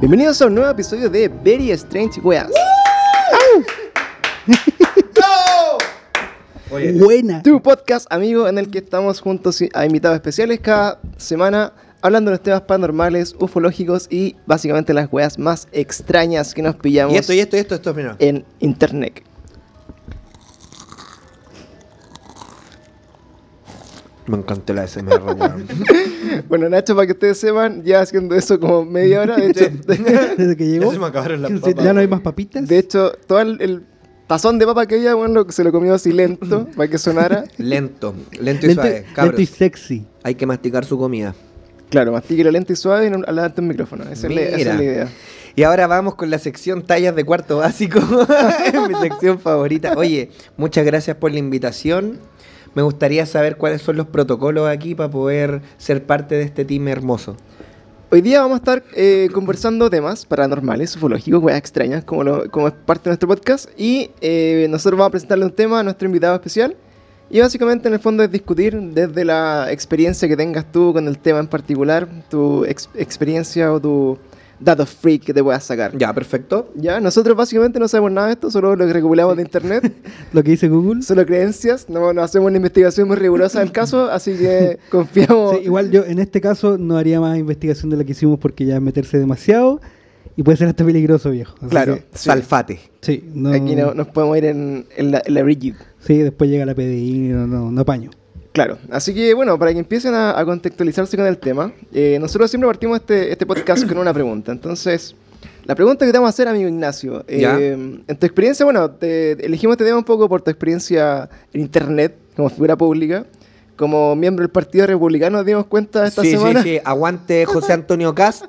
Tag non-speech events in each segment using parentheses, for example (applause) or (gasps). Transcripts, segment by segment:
Bienvenidos a un nuevo episodio de Very Strange Weas. Buena. Tu podcast, amigo, en el que estamos juntos a invitados especiales cada semana hablando de los temas paranormales, ufológicos y básicamente las weas más extrañas que nos pillamos Y esto, y esto, y esto, esto primero. en internet. Me encantó la SMR, weón. (laughs) Bueno, Nacho, para que ustedes sepan, ya haciendo eso como media hora. De hecho, (laughs) Desde que llegó. Ya se me acabaron las Sí, papas. Ya no hay más papitas. de hecho todo el, el tazón de papa que había, bueno, lo- se lo comió así lento (laughs) para que sonara. Lento, lento y lento, suave. Cabros, lento y sexy. hay que masticar su comida. Claro, mastíquelo lento y suave y no- al lado del micrófono. Esa es, la, esa es la idea. Y ahora vamos con la sección tallas de cuarto básico. mi sección favorita. Oye, muchas gracias por la invitación. Me gustaría saber cuáles son los protocolos aquí para poder ser parte de este team hermoso. Hoy día vamos a estar eh, conversando temas paranormales, ufológicos, weas extrañas, como, es parte de nuestro podcast. Y eh, nosotros vamos a presentarle un tema a nuestro invitado especial. Y básicamente en el fondo es discutir desde la experiencia que tengas tú con el tema en particular, tu ex- experiencia o tu dato freak que te puedas sacar. Ya, perfecto. Ya, nosotros básicamente no sabemos nada de esto, solo lo que recopilamos de internet, (laughs) Lo que dice Google. solo creencias, no, no hacemos una investigación muy rigurosa del caso, así que (laughs) confiamos. Sí, igual yo en este caso no haría más investigación de la que hicimos porque ya es meterse demasiado y puede ser hasta peligroso, viejo. Así Claro. que. Salfate. sí, no, Aquí no, nos podemos ir en, en la, en la rigid. sí, después llega la PDI, no, no, no apaño. Claro, así que bueno, para que empiecen a, a contextualizarse con el tema, eh, nosotros siempre partimos este, este podcast con una pregunta. Entonces, la pregunta que te vamos a hacer, amigo Ignacio, eh, en tu experiencia, bueno, te, elegimos este tema un poco por tu experiencia en Internet, como figura pública, como miembro del Partido Republicano, nos dimos cuenta esta sí, semana. sí, sí. Aguante José Antonio Cast.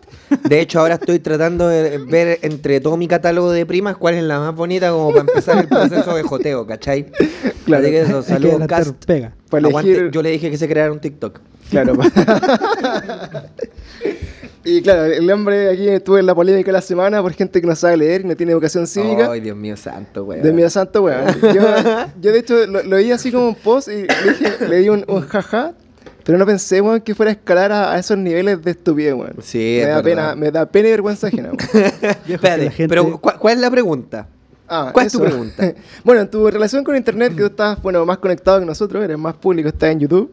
De hecho, ahora estoy tratando de ver entre todo mi catálogo de primas cuál es la más bonita como para empezar el proceso de joteo, ¿cachai? Claro. Así que eso, saludos Cast. pega. Para Aguante, elegir- Yo le dije que se creara un TikTok. Claro. (laughs) y claro, el hombre aquí estuvo en la polémica de la semana por gente que no sabe leer y no tiene educación cívica. Ay, Dios mío santo, güey. De mi santo, weón. Yo, (laughs) yo, de hecho, lo, lo vi así como un post y le, dije- le di un, un jaja, pero no pensé, weón, que fuera a escalar a, a esos niveles de estupidez, weón. Sí, me es da, verdad. pena, me da pena y vergüenza ajena, weón. (laughs) Espérate, gente- pero ¿cuál, cuál es la pregunta? Ah, ¿Cuál es tu pregunta? (laughs) bueno, en tu relación con internet, que tú estás, bueno, más conectado que nosotros, eres más público, estás en YouTube.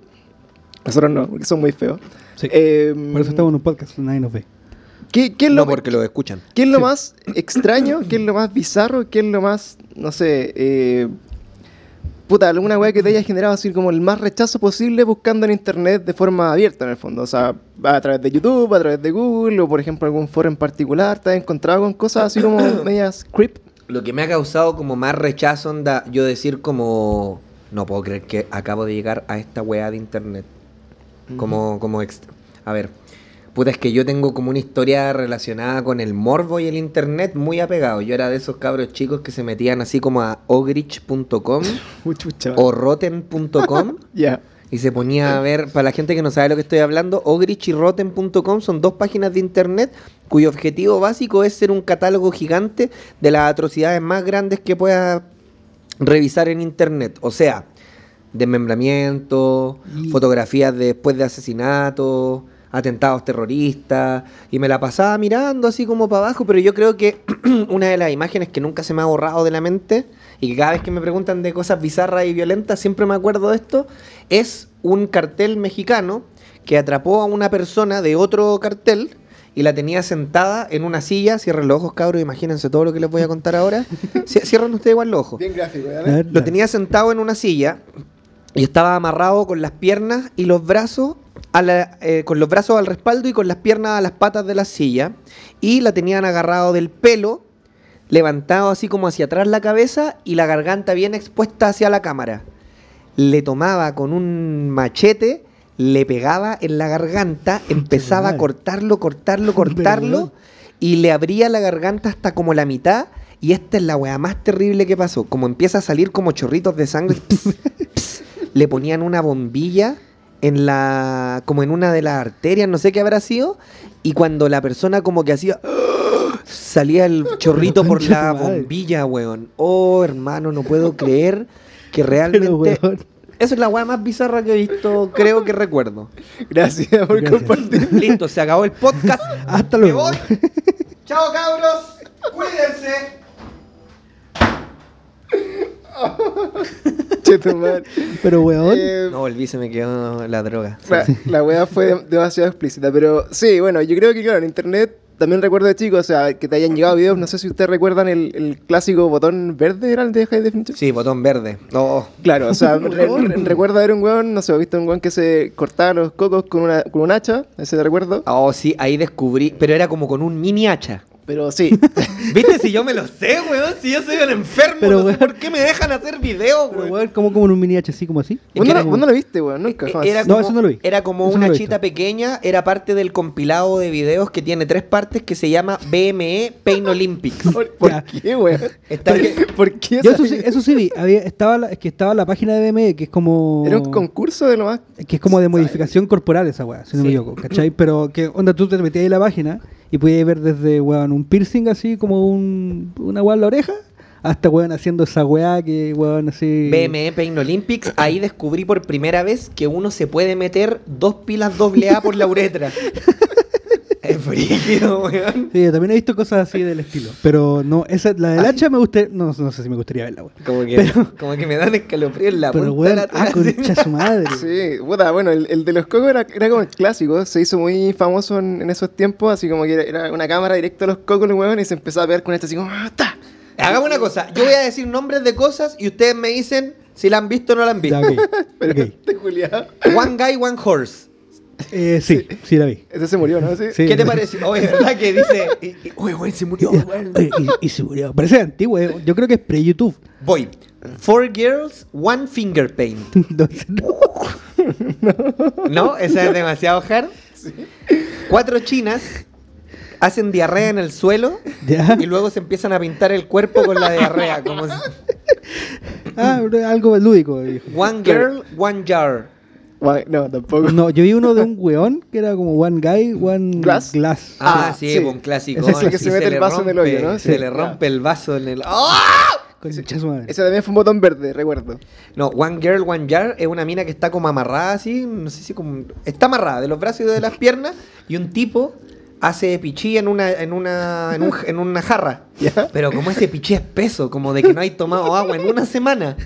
Nosotros no, porque son muy feos. Sí. Eh, Por eso estamos en un podcast, nadie nos ve. ¿qué, qué es No porque lo escuchan. ¿Qué es lo Sí. más extraño? ¿Qué es lo más bizarro? ¿Qué es lo más, no sé, eh, puta, alguna weá que te haya generado así como el más rechazo posible buscando en internet de forma abierta en el fondo? O sea, a través de YouTube, a través de Google o por ejemplo algún foro en particular, ¿te has encontrado con cosas así como (coughs) medias creep? Lo que me ha causado como más rechazo, onda, yo decir como... No puedo creer que acabo de llegar a esta weá de internet. Como, como extra. A ver, puta, es que yo tengo como una historia relacionada con el morbo y el internet muy apegado. Yo era de esos cabros chicos que se metían así como a ogrich.com (laughs) o rotten.com (laughs) Ya. Y se ponía a ver, para la gente que no sabe lo que estoy hablando, ogrich y rotten.com son dos páginas de internet cuyo objetivo básico es ser un catálogo gigante de las atrocidades más grandes que pueda revisar en internet. O sea, desmembramiento, Y- fotografías de- después de asesinatos, atentados terroristas, y me la pasaba mirando así como para abajo, pero yo creo que (clears throat) una de las imágenes que nunca se me ha borrado de la mente, y que cada vez que me preguntan de cosas bizarras y violentas, siempre me acuerdo de esto, es un cartel mexicano que atrapó a una persona de otro cartel y la tenía sentada en una silla, cierren los ojos cabros, imagínense todo lo que les voy a contar ahora, (laughs) Cie- cierran ustedes igual los ojos. Bien gráfico, A ¿ya? ver, Lo tenía sentado en una silla y estaba amarrado con las piernas y los brazos a la- eh, con los brazos al respaldo y con las piernas a las patas de la silla y la tenían agarrado del pelo, levantado así como hacia atrás la cabeza y la garganta bien expuesta hacia la cámara. Le tomaba con un machete, le pegaba en la garganta, empezaba a cortarlo, cortarlo, (laughs) cortarlo y le abría la garganta hasta como la mitad. Y esta es la weá más terrible que pasó. Como empieza a salir como chorritos de sangre, ps, (laughs) ps, le ponían una bombilla en la. como en una de las arterias, no sé qué habrá sido. Y cuando la persona como que hacía. (gasps) salía el (laughs) chorrito por la bombilla, weón. Oh, hermano, no puedo (laughs) creer que realmente. Esa es la weá más bizarra que he visto, creo que recuerdo. (laughs) Gracias por Gracias. compartir. Listo, se acabó el podcast. Hasta luego. voy. Chao, cabros. Cuídense. (laughs) Pero weón. Eh, No, volví, se me quedó la droga. La, la wea fue de- demasiado explícita, pero sí, bueno, yo creo que claro, en internet también recuerdo de chicos, o sea, que te hayan llegado videos, no sé si ustedes recuerdan el, el clásico botón verde, ¿era el de High Definition? Sí, botón verde. No. Claro, o sea, re- re- recuerdo ver un weón, no sé, he visto un weón que se cortaba los cocos con, una, con un hacha, ese recuerdo, Oh, sí, ahí descubrí. Pero era como con un mini hacha. Pero sí, (laughs) ¿Viste? Si yo me lo sé, weón. Si yo soy un enfermo, Pero, no sé weón. por qué me dejan hacer videos, weón. weón, como como en un mini H así como así. ¿Vos no, era vos no lo viste, weón, nunca, jamás. Era No, eso no lo vi. Era como Eso una chita pequeña, era parte del compilado de videos que tiene tres partes que se llama BME Pain Olympics. (laughs) ¿Por, qué, (laughs) weón? Está ¿Por, qué Yo eso sí, eso sí vi. Había, estaba la, es que estaba la página de BME, que es como. Era un concurso de lo más... Que es como de modificación corporal esa weá, si no me Sí. equivoco, ¿cachai? Pero que onda tú te metías ahí en la página y podías ver desde weón un piercing así como un, una weá en la oreja hasta weón haciendo esa weá que weón así. BME Pain Olympics, ahí descubrí por primera vez que uno se puede meter dos pilas doble A por la uretra. (laughs) (laughs) es frígido, weón. Sí, yo también he visto cosas así del estilo. Pero no, esa, la del hacha me gustaría. No, no sé si me gustaría verla, weón. Como que, Pero- como que me dan escalofrío en la Pero punta weón, de la ah, concha su madre. (laughs) Sí, puta, bueno, el, el de los cocos era, era como el clásico, se hizo muy famoso en, en esos tiempos, así como que era, era una cámara directa a los cocos, weón, y se empezó a pegar con esto así como, ¡ah, está! Hagamos una cosa, yo voy a decir nombres de cosas y ustedes me dicen si la han visto o no la han Ya, visto. ok. (laughs) Pero ok. este. One Guy, One Horse. Eh, (laughs) sí, sí la vi. Ese se murió, ¿no? Sí. Sí. ¿Qué te parece? Oye, ¿verdad que dice? (laughs) Oye, güey, se murió. Oye, y, y se murió. Parece antiguo, eh. yo creo que es pre-YouTube. Voy. Four girls, one finger paint. (laughs) No. ¿No? Esa es demasiado hard. Cuatro chinas hacen diarrea en el suelo Ya. y luego se empiezan a pintar el cuerpo con la diarrea. Como si- Ah, algo lúdico. dijo. One girl, one jar. No, tampoco. No, yo vi uno de un weón que era como One Guy, One Glass. Glass. Ah, Ah, sí, sí. un clásico. Ese es el que se mete el le vaso en el rompe- hoyo, ¿no? Se Sí. le rompe el vaso en el. ¡Ah! Ese también fue un botón verde, recuerdo. No, One Girl, One Jar es una mina que está como amarrada así, no sé si como... Está amarrada de los brazos y de las piernas y un tipo hace pichí en una, en una, en, un- en una jarra. ¿Ya? Pero como ese pichí es peso, como de que no hay tomado agua en una semana.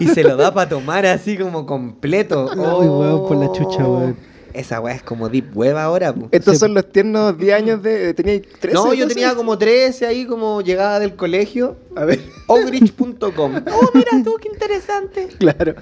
Y se lo da para tomar así como completo. Ay, weón, por la chucha, weón. Esa weá es como deep web ahora, po. Estos Sí. son los tiernos 10 años de... ¿Tenía 13? No, yo 12? tenía como 13 ahí, como llegada del colegio. A ver, Ogrich.com. (laughs) Oh, mira tú, qué interesante. claro.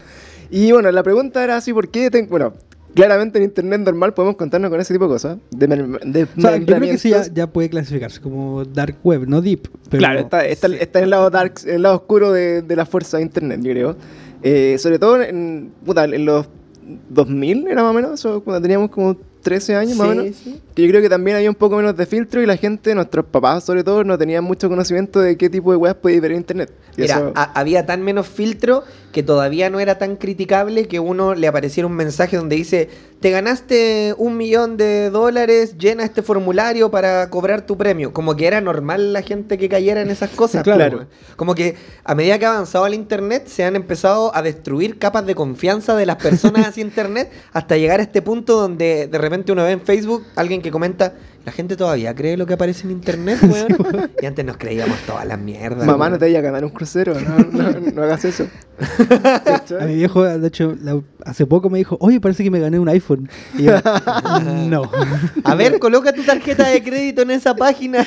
Y bueno, la pregunta era así, ¿por qué? ten- Bueno, claramente en internet normal podemos contarnos con ese tipo de cosas. De, mer- de O sea, yo creo que sí ya, ya puede clasificarse como Dark Web, no Deep. Pero Claro, está, está, está en el lado dark, en el lado oscuro de, de la fuerza de internet, yo creo. Eh, sobre todo en, puta, en los 2000 era más o menos, eso, cuando teníamos como 13 años más o Sí, menos. sí. Que yo creo que también había un poco menos de filtro y la gente, nuestros papás sobre todo, no tenían mucho conocimiento de qué tipo de weas podía ver en internet. Y Mira, eso- ha- había tan menos filtro que todavía no era tan criticable que uno le apareciera un mensaje donde dice, te ganaste un millón de dólares, llena este formulario para cobrar tu premio. Como que era normal la gente que cayera en esas cosas. Claro. po. Como que a medida que ha avanzado el Internet, se han empezado a destruir capas de confianza de las personas hacia (laughs) Internet hasta llegar a este punto donde de repente uno ve en Facebook alguien que comenta, la gente todavía cree lo que aparece en Internet, (laughs) weón. y antes nos creíamos todas las mierdas. Mamá, weón. no te vayas a ganar un crucero, no, no, no hagas eso. (laughs) A mi viejo, de hecho, la- hace poco me dijo, oye, parece que me gané un iPhone. Y yo, (laughs) no. A ver, coloca tu tarjeta de crédito en esa página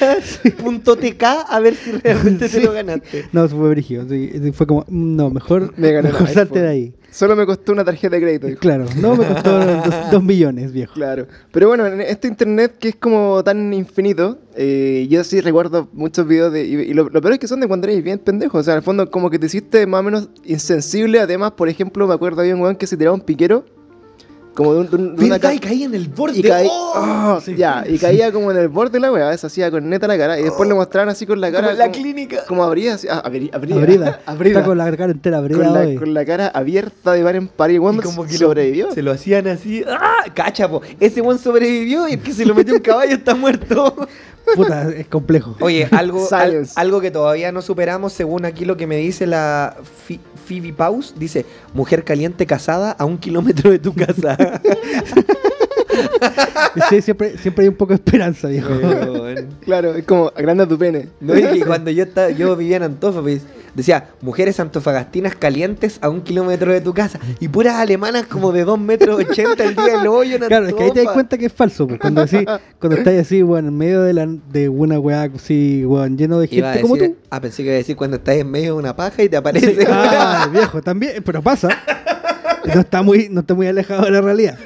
punto .tk a ver si realmente te lo ganaste. No, fue brígido. sí, sí, Fue como, mm, no, mejor, Me gané mejor salte de ahí. Solo me costó una tarjeta de crédito. Claro, no me costó (laughs) dos, dos millones, viejo. Claro. Pero bueno, en este internet que es como tan infinito, eh, yo sí recuerdo muchos videos de. Y, y lo, lo peor es que son de cuando eres bien pendejo. O sea, al fondo, como que te hiciste más o menos insensible. Además, por ejemplo, me acuerdo había un weón que se tiraba un piquero. Como de, un- de un- de una ca- Y caí en el borde. y, caí- ¡Oh! oh, ya, y caía como en el borde de la weá, se hacía con neta la cara. Y después le mostraban así con la cara. Como en la como- clínica. Como abrida, así, ah, abri- abrida. Abrida. (laughs) abrida. Está con la cara entera abrida Con la, con la cara abierta de par en par. Y como que lo- sobrevivió. se lo hacían así. ¡Ah! Cacha, po. Ese buen sobrevivió y el que se lo metió un caballo está muerto. (laughs) Puta, es complejo. Oye, algo, al- algo que todavía no superamos, según aquí lo que me dice la Fi- Phoebe Paus, dice, mujer caliente casada a un kilómetro de tu casa. (laughs) Sí, siempre, siempre hay un poco de esperanza, viejo. Claro, es como agranda tu pene. No, y cuando yo estaba, yo vivía en Antofa, pues, decía, mujeres antofagastinas calientes a un kilómetro de tu casa. Y puras alemanas como de 2 metros 80 el día del hoyo en Claro, es que ahí te das cuenta que es falso. pues, Cuando, decís, cuando estás así, bueno, en medio de, la, de una weá así, weón, lleno de gente como tú. Ah, pensé que iba a decir cuando estás en medio de una paja y te aparece. Sí, (laughs) ah, viejo, también, pero pasa. No está muy, no está muy alejado de la realidad.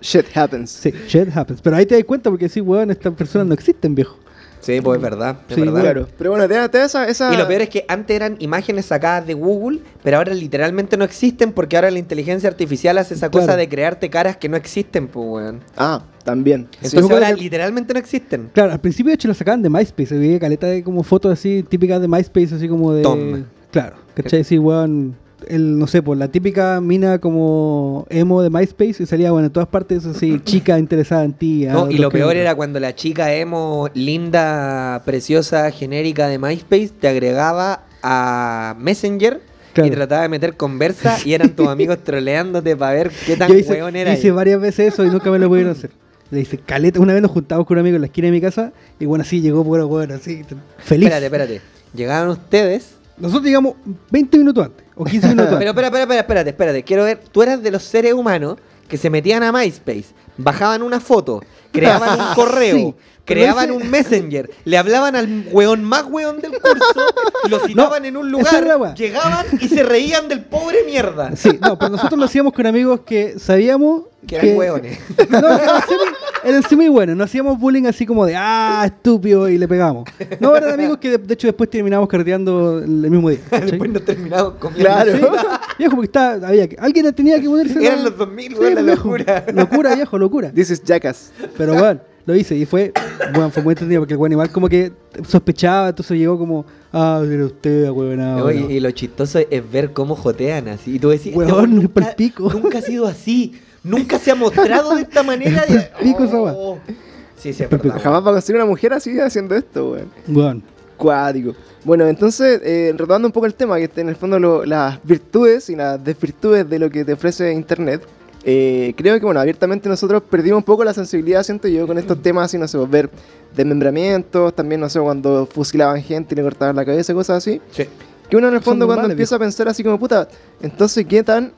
Shit happens. Sí, shit happens. Pero ahí te das cuenta porque sí, weón, estas personas no existen, viejo. Sí, pues es verdad, es Sí, verdad. Claro. Pero bueno, te te esa, esa- Y lo peor es que antes eran imágenes sacadas de Google, pero ahora literalmente no existen porque ahora la inteligencia artificial hace esa cosa de crearte caras que no existen, pues, weón. Ah, también. Sí. Entonces acuerdo ahora que- literalmente no existen. Claro, al principio de hecho la sacaban de MySpace, había caleta de como fotos así típicas de MySpace, así como de... Tom. Claro, ¿cachai? Sí, weón, el, no sé, pues la típica mina como emo de MySpace y salía, bueno, en todas partes así, (clears throat) chica interesada en ti. No, y lo peor era cuando la chica emo, linda, preciosa, genérica de MySpace, te agregaba a Messenger Claro. y trataba de meter (laughs) conversa y eran tus amigos troleándote para ver qué tan hice, weón era. hice ahí. varias veces eso y nunca me lo pudieron hacer. Le hice caleta, una vez nos juntamos con un amigo en la esquina de mi casa y bueno, así llegó, bueno, bueno, así, feliz. Espérate, espérate. Llegaban ustedes Nosotros llegamos 20 minutos antes, o 15 minutos (laughs) antes. Pero espera, espera, espera, espérate, espérate. Quiero ver, tú eras de los seres humanos que se metían a MySpace, bajaban una foto, creaban un (laughs) correo, Sí, creaban ese- un messenger, (laughs) le hablaban al weón más weón del curso, lo (laughs) citaban en un es la lugar, llegaban y se reían del pobre mierda. Sí, no, pero nosotros lo hacíamos con amigos que sabíamos Que eran hueones. (laughs) No, eran semi, semi buenos, no hacíamos bullying así como de ah, estúpido y le pegamos. No, eran amigos que de, de hecho después terminamos carreteando el, mismo día. ¿cachai? Después nos terminamos comiendo. Claro. Sí, viejo, porque estaba, había que, alguien tenía que ponerse. la- Eran los 2000, weón, la viejo. locura. Locura, viejo, locura. This is Jackass. Pero bueno, lo hice y fue, bueno, fue muy entretenido porque el weón igual como que sospechaba, entonces llegó como, ah, era usted, weón. ah, Oye, bueno". y lo chistoso es ver cómo jotean así. Y tú decís, Weón, este weón es nunca, pa'l pico. nunca ha sido así. Nunca se ha mostrado de esta manera. (laughs) Pico. Oh. Sí, sí, verdad. Jamás va a conseguir una mujer así haciendo esto, weón. Weón. Cuático. Bueno, entonces, eh, retomando un poco el tema, que en el fondo lo- las virtudes y las desvirtudes de lo que te ofrece Internet, eh, creo que, bueno, abiertamente nosotros perdimos un poco la sensibilidad, siento yo, con estos temas así, no sé, pues, ver desmembramientos, también, no sé, cuando fusilaban gente y le cortaban la cabeza, cosas así. Sí. Que uno en el fondo cuando normales, empieza a pensar así como, puta, entonces, ¿qué tan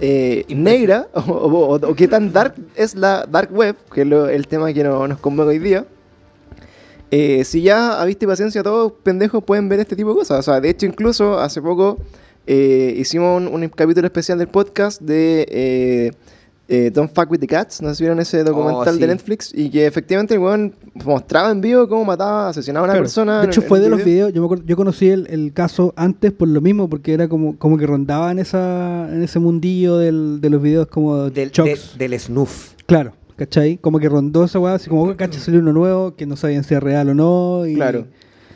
eh, negra (laughs) o, o- o- o qué tan dark es la dark web, que es lo- el tema que no- nos convoca hoy día? Eh, si ya a vista y paciencia todos pendejos pueden ver este tipo de cosas. O sea, de hecho, incluso hace poco eh, hicimos un, un capítulo especial del podcast de eh, eh, Don't Fuck With The Cats. No sé si vieron ese documental sí. de Netflix. Y que efectivamente el weón mostraba en vivo cómo mataba, asesinaba a una Claro. persona. De hecho, en fue de los video. videos. Yo, me acuerdo- yo conocí el, el caso antes por lo mismo, porque era como, como que rondaba en, esa, en ese mundillo del, de los videos como Del, de- del snuff. Claro, ¿cachai? Como que rondó esa weá, así como, oh, cacha, salió uno nuevo, que no sabían si es real o no. Y... Claro.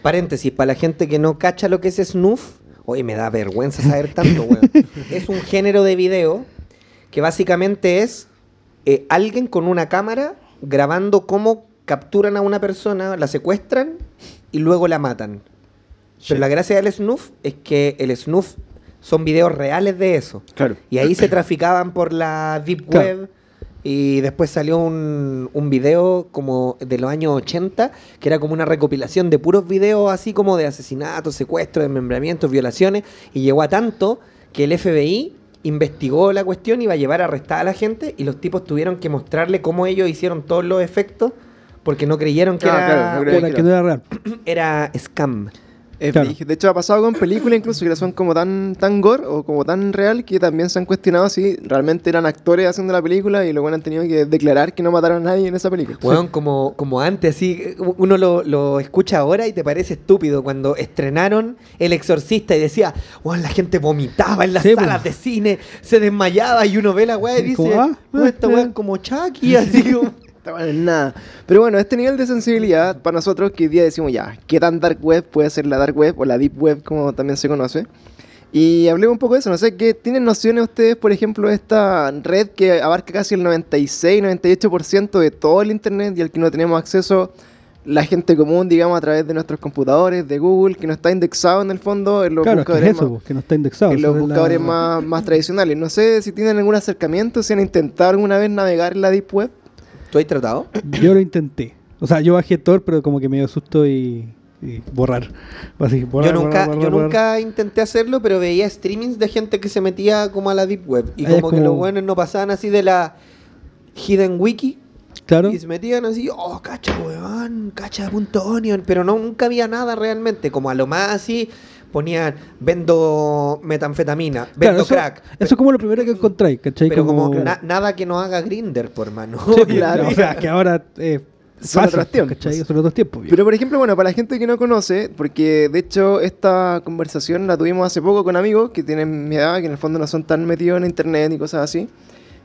Paréntesis, para la gente que no cacha lo que es snuff, oye, me da vergüenza saber tanto, weón. (laughs) es un género de video que básicamente es eh, alguien con una cámara grabando cómo capturan a una persona, la secuestran y luego la matan. Pero la gracia del snuff es que el snuff son videos reales de eso. Claro. Y ahí se traficaban por la Deep Claro. Web. Y después salió un, un video como de los años 80, que era como una recopilación de puros videos así como de asesinatos, secuestros, desmembramientos, violaciones. Y llegó a tanto que el FBI investigó la cuestión y iba a llevar a arrestar a la gente. Y los tipos tuvieron que mostrarle cómo ellos hicieron todos los efectos porque no creyeron que Ah, era, claro, no creyeron Era que no era real. (clears throat) era scam. Es Claro. brígido. De hecho, ha pasado con películas incluso que son como tan, tan gore o como tan real que también se han cuestionado si realmente eran actores haciendo la película y luego han tenido que declarar que no mataron a nadie en esa película. Weón, (laughs) como, como antes, así, uno lo, lo escucha ahora y te parece estúpido. Cuando estrenaron El Exorcista y decía, weón, la gente vomitaba en las Sí, salas de cine, se desmayaba y uno ve la weá y dice, ah, "Weón, esta weá ah". es como Chucky, así (laughs) como... Está bueno en nada. Pero bueno, este nivel de sensibilidad para nosotros que hoy día decimos ya, ¿qué tan dark web puede ser la dark web o la deep web como también se conoce? Y hablemos un poco de eso, no sé, ¿qué tienen nociones ustedes, por ejemplo, de esta red que abarca casi el 96-98% de todo el internet y al que no tenemos acceso la gente común, digamos, a través de nuestros computadores, de Google, que no está indexado en el fondo en los claro, es que es buscadores, eso, más, que no está indexado. en los es la- buscadores más, más tradicionales. No sé si tienen algún acercamiento, si han intentado alguna vez navegar en la Deep Web. ¿Tú has tratado? (clears throat) Yo lo intenté. O sea, yo bajé Tor, pero como que me dio susto y, y borrar. Así, borrar, yo nunca, borrar, borrar, yo nunca intenté hacerlo, pero veía streamings de gente que se metía como a la Deep Web. Y Ah, como que los buenos no pasaban así de la Hidden Wiki. Claro. Y se metían así, oh, cacha, weón, cacha, punto onion. Pero no, nunca había nada realmente. Como a lo más así, ponían, vendo metanfetamina, Claro, vendo eso, crack. Eso es como lo primero que encontráis, ¿cachai? Pero como, na- nada que no haga Grinder, por mano. Sí, (laughs) Claro. O sea, que ahora eh, Son fácil, otros tiempos. ¿cachai? Son otros tiempos. Pero por ejemplo, bueno, para la gente que no conoce, porque de hecho esta conversación la tuvimos hace poco con amigos que tienen mi edad, que en el fondo no son tan metidos en internet y cosas así.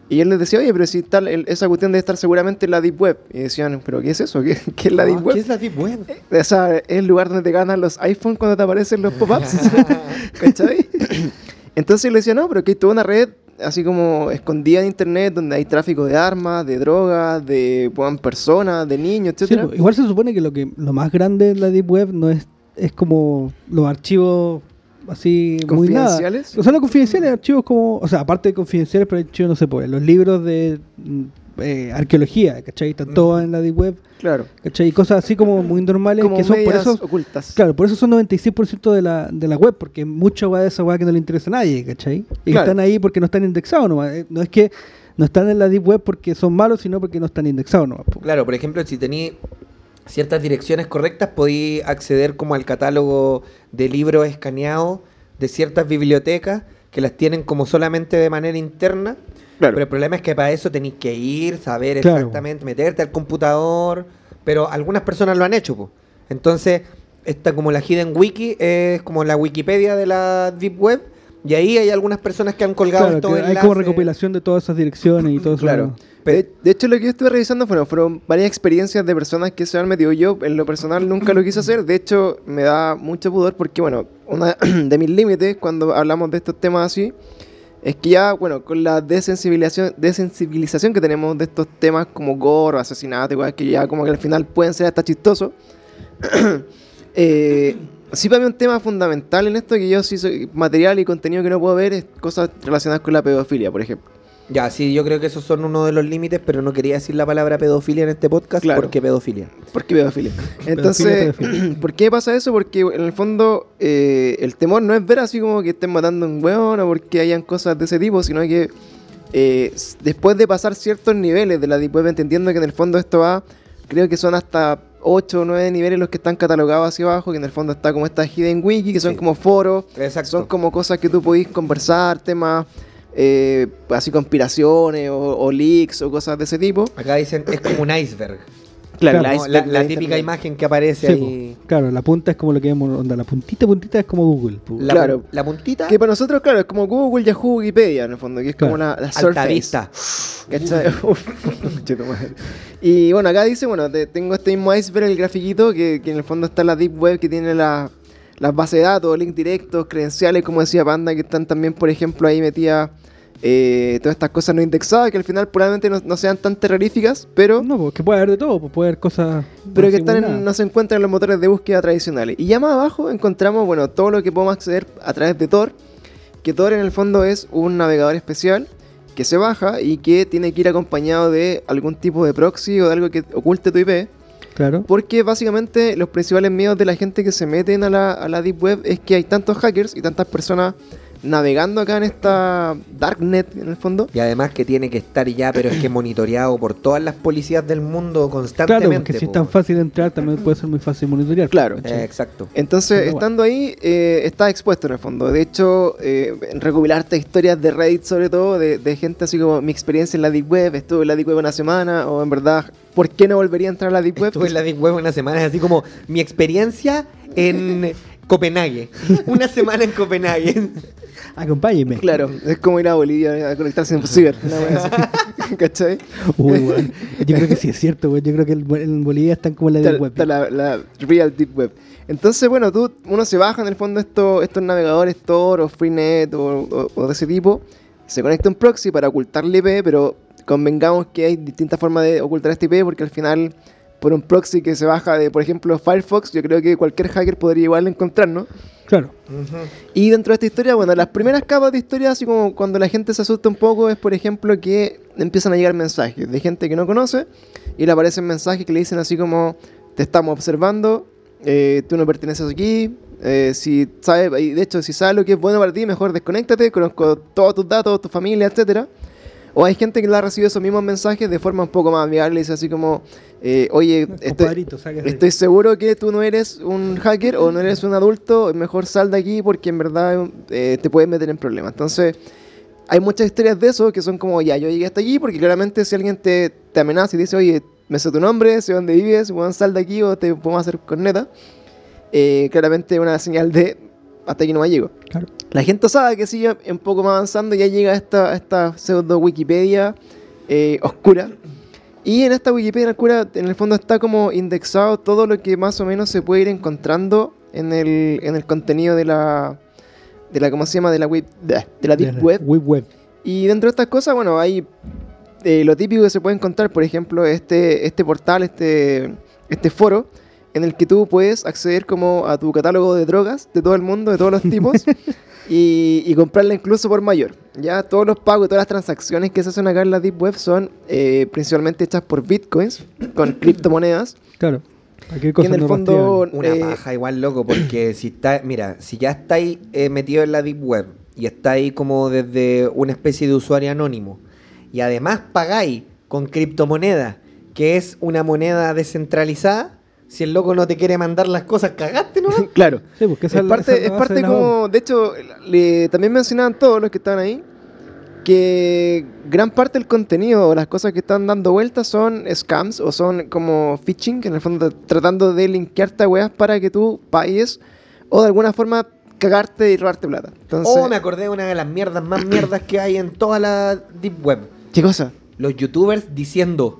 Y él les decía, oye, pero si tal, el- esa cuestión debe estar seguramente en la Deep Web. Y decían, ¿pero qué es eso? ¿Qué, qué es la Ah, Deep Web? ¿Qué es la Deep Web? O sea, es el lugar donde te ganan los iPhones cuando te aparecen los pop-ups. (laughs) ¿Cachai? (laughs) Entonces le decía, no, pero que hay toda una red así como escondida en internet donde hay tráfico de armas, de drogas, de weón, personas, de niños, Sí, etcétera. pues, igual se supone que lo que lo más grande en la Deep Web no es, es como los archivos así muy nada. ¿Confidenciales? O sea, no confidenciales, archivos como, o sea, aparte de confidenciales, pero archivos no se puede. Los libros de mm, eh, arqueología, ¿cachai? Están todos en la Deep Web, Claro. ¿cachai? Y cosas así como muy normales Como que son por eso. ocultas. Claro, por eso son 96% de la, de la web, porque mucha weá de esa weá que no le interesa a nadie, ¿cachai? Y Claro. están ahí porque no están indexados nomás. eh, No es que no están en la Deep Web porque son malos, sino porque no están indexados nomás. Claro, por ejemplo, si tení ciertas direcciones correctas, podí acceder como al catálogo de libros escaneados de ciertas bibliotecas que las tienen como solamente de manera interna. Claro. Pero el problema es que para eso tenéis que ir, saber Claro. exactamente, meterte al computador. Pero algunas personas lo han hecho, pues. Entonces, esta como la Hidden Wiki es como la Wikipedia de la Deep Web. Y ahí hay algunas personas que han colgado Claro, que hay como recopilación de todas esas direcciones y todo eso. Claro. De, de hecho, lo que yo estuve revisando fueron, fueron varias experiencias de personas que se han metido. Yo, en lo personal, nunca lo quise hacer. De hecho, me da mucho pudor porque, bueno, uno (clears throat) de mis límites cuando hablamos de estos temas así es que ya, bueno, con la desensibilización, desensibilización que tenemos de estos temas como gore, asesinato, igual que ya como que al final pueden ser hasta chistosos. (clears throat) eh, sí, para mí un tema fundamental en esto que yo sí soy material y contenido que no puedo ver es cosas relacionadas con la pedofilia, por ejemplo. Ya, sí, yo creo que esos son uno de los límites, pero no quería decir la palabra pedofilia en este podcast Claro. porque pedofilia. ¿Por qué pedofilia? (laughs) Entonces, pedofilia. (clears throat) ¿por qué pasa eso? Porque en el fondo eh, el temor no es ver así como que estén matando a un weón o porque hayan cosas de ese tipo, sino que eh, después de pasar ciertos niveles de la Deep Web, entendiendo que en el fondo esto va, creo que son hasta 8 o 9 niveles los que están catalogados hacia abajo, que en el fondo está como esta Hidden Wiki, que son Sí. como foros, Exacto. son como cosas que tú podís conversar, temas eh, así conspiraciones o, o leaks o cosas de ese tipo. Acá dicen, es como un iceberg. Claro, Como la, la típica imagen que aparece Sí, ahí. po. claro, la punta es como lo que vemos, onda, la puntita, puntita es como Google. po. La, Claro. la puntita, Que para nosotros, claro, es como Google, Yahoo, Wikipedia, en el fondo, que es como Claro. la, la Surface. altavista. (laughs) Y bueno, acá dice, bueno, te- tengo este mismo iceberg, el grafiquito, que, que en el fondo está la Deep Web, que tiene la- las bases de datos, links directos, credenciales, como decía Panda, que están también, por ejemplo, ahí metidas eh, todas estas cosas no indexadas, que al final probablemente no, no sean tan terroríficas, pero... No, pues que puede haber de todo, pues puede haber cosas. pero que están en- no se encuentran en los motores de búsqueda tradicionales. Y ya más abajo encontramos, bueno, todo lo que podemos acceder a través de Tor, que Tor en el fondo es un navegador especial que se baja y que tiene que ir acompañado de algún tipo de proxy o de algo que oculte tu IP, Claro. porque básicamente los principales miedos de la gente que se meten a la, a la Deep Web es que hay tantos hackers y tantas personas navegando acá en esta Darknet en el fondo. Y además que tiene que estar ya, pero es que (clears throat) monitoreado por todas las policías del mundo Claro, constantemente. porque si es tan fácil entrar, también puede ser muy fácil monitorear. Claro. Eh, exacto. Entonces, Pero bueno. estando ahí, eh, está expuesto en el fondo. De hecho, eh, recopilarte historias de Reddit, sobre todo, de, de gente así como mi experiencia en la Deep Web, estuve en la Deep Web una semana, o en verdad, ¿por qué no volvería a entrar a la Deep Web? Estuve en la Deep Web una semana, es así como mi experiencia en Copenhague. (laughs) Una semana en Copenhague. (laughs) Acompáñeme. Claro, es como ir a Bolivia a conectarse en ciber. (laughs) ¿Cachai? Uy, weón. Yo creo que sí es cierto, weón. Yo creo que en Bolivia están como en la del web. está la, la Real Deep Web. Entonces, bueno, tú, uno se baja en el fondo estos, estos navegadores Tor o Freenet o, o- o de ese tipo, se conecta un proxy para ocultar el IP, pero convengamos que hay distintas formas de ocultar este IP porque al final por un proxy que se baja de, por ejemplo, Firefox, yo creo que cualquier hacker podría igual encontrar, ¿no? Claro. Y dentro de esta historia, bueno, las primeras capas de historia, así como cuando la gente se asusta un poco, es por ejemplo que empiezan a llegar mensajes de gente que no conoce y le aparecen mensajes que le dicen así como, te estamos observando, eh, tú no perteneces aquí, eh, si sabes, y de hecho, si sabes lo que es bueno para ti, mejor desconéctate, conozco todos tus datos, tu familia, etcétera. O hay gente que le ha recibido esos mismos mensajes de forma un poco más amigable, dice así como, eh, oye, estoy, sáquese. estoy seguro que tú no eres un hacker o no eres un adulto, mejor sal de aquí porque en verdad eh, te puedes meter en problemas. Entonces, hay muchas historias de eso que son como, ya, yo llegué hasta aquí porque claramente si alguien te, te amenaza y dice, oye, me sé tu nombre, sé dónde vives, weón, sal de aquí o te podemos hacer corneta, eh, claramente es una señal de hasta aquí no me llego. Claro. La gente sabe que sigue un poco más avanzando ya llega a esta, esta pseudo Wikipedia eh, oscura. Y en esta Wikipedia oscura, en el fondo está como indexado todo lo que más o menos se puede ir encontrando en el, en el contenido de la, de la, ¿cómo se llama? De la, web, de la Deep De Web. Web Web. Y dentro de estas cosas, bueno, hay eh, lo típico que se puede encontrar, por ejemplo, este, este portal, este, este foro, en el que tú puedes acceder como a tu catálogo de drogas de todo el mundo, de todos los tipos, (laughs) y, y comprarla incluso por mayor. Ya todos los pagos y todas las transacciones que se hacen acá en la Deep Web son eh, principalmente hechas por bitcoins, con (coughs) criptomonedas. Claro. Cualquier Que cosa en el fondo. Una eh, paja igual, loco, porque (coughs) si está, mira, si ya estáis eh, metido en la Deep Web y estáis como desde una especie de usuario anónimo y además pagáis con criptomoneda, que es una moneda descentralizada, si el loco no te quiere mandar las cosas, cagaste, ¿no? (laughs) claro. Sí, porque es la- parte, es es parte de la como, de hecho, le- también mencionaban todos los que estaban ahí, que gran parte del contenido o las cosas que están dando vueltas son scams o son como phishing, que en el fondo tratando de linkearte a weas para que tú pagues o de alguna forma cagarte y robarte plata. Entonces, Oh, me acordé de una de las mierdas más mierdas que hay en toda la Deep Web. ¿qué cosa? Los youtubers diciendo,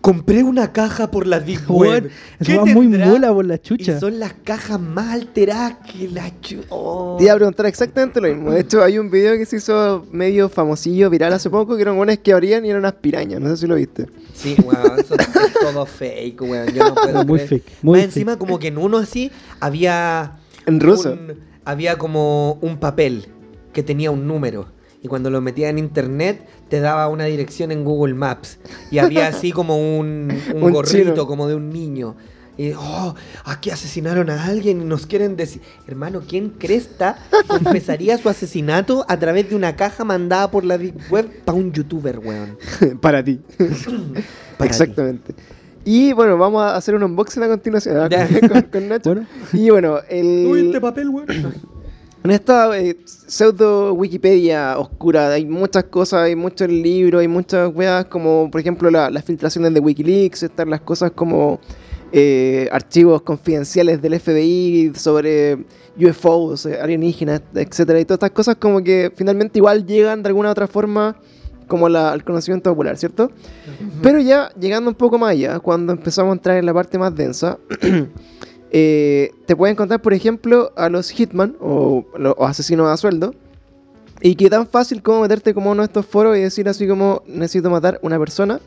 compré una caja por la Deep (laughs) Web. Eso ¿Qué va muy tendrá?" mula por la chucha. Y son las cajas más alteradas que la chu... oh. Te iba a preguntar exactamente lo mismo. De hecho, hay un video que se hizo medio famosillo, viral hace poco, que eran buenas que abrían y eran unas pirañas. No sé si lo viste. Sí, weón, eso es (laughs) todo fake, weón. Yo no puedo (laughs) Muy creer. fake, muy Más fake. encima, como que en uno así había. En ruso. un- había como un papel que tenía un número. Y cuando lo metía en internet, te daba una dirección en Google Maps. Y había así (laughs) como un, un Un gorrito, chino. como de un niño. Y, oh, aquí asesinaron a alguien y nos quieren decir. Hermano, ¿quién cresta confesaría su asesinato a través de una caja mandada por la web para un youtuber, weón? (laughs) Para ti. (laughs) Para Exactamente. Y bueno, vamos a hacer un unboxing a continuación ¿ah? Con, con Nacho. Bueno. Y bueno, el, papel, weón? En esta eh, pseudo Wikipedia oscura hay muchas cosas, hay muchos libros, hay muchas weas como por ejemplo la- las filtraciones de Wikileaks, están las cosas como eh, archivos confidenciales del FBI sobre UFOs, eh, alienígenas, etcétera Y todas estas cosas como que finalmente igual llegan de alguna u otra forma como la- al conocimiento popular, ¿cierto? Pero ya llegando un poco más allá, cuando empezamos a entrar en la parte más densa, (clears throat) eh, te puedes encontrar, por ejemplo, a los hitman o, asesinos a sueldo. Y que tan fácil como meterte como uno de estos foros y decir así como necesito matar una persona.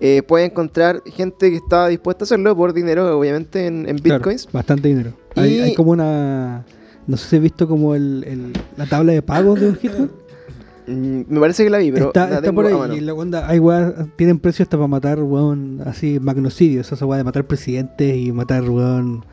Eh, puedes encontrar gente que está dispuesta a hacerlo por dinero, obviamente, en, en Claro, bitcoins. bastante dinero. Hay, Y- hay como una. No sé si he visto como el, el- la tabla de pagos de un Hitman. Mm, me parece que la vi, pero está la está por ahí. Y la onda, hay weas, tienen precio hasta para matar, weón, así, magnocidios. Esa weá de matar presidentes y matar, weón,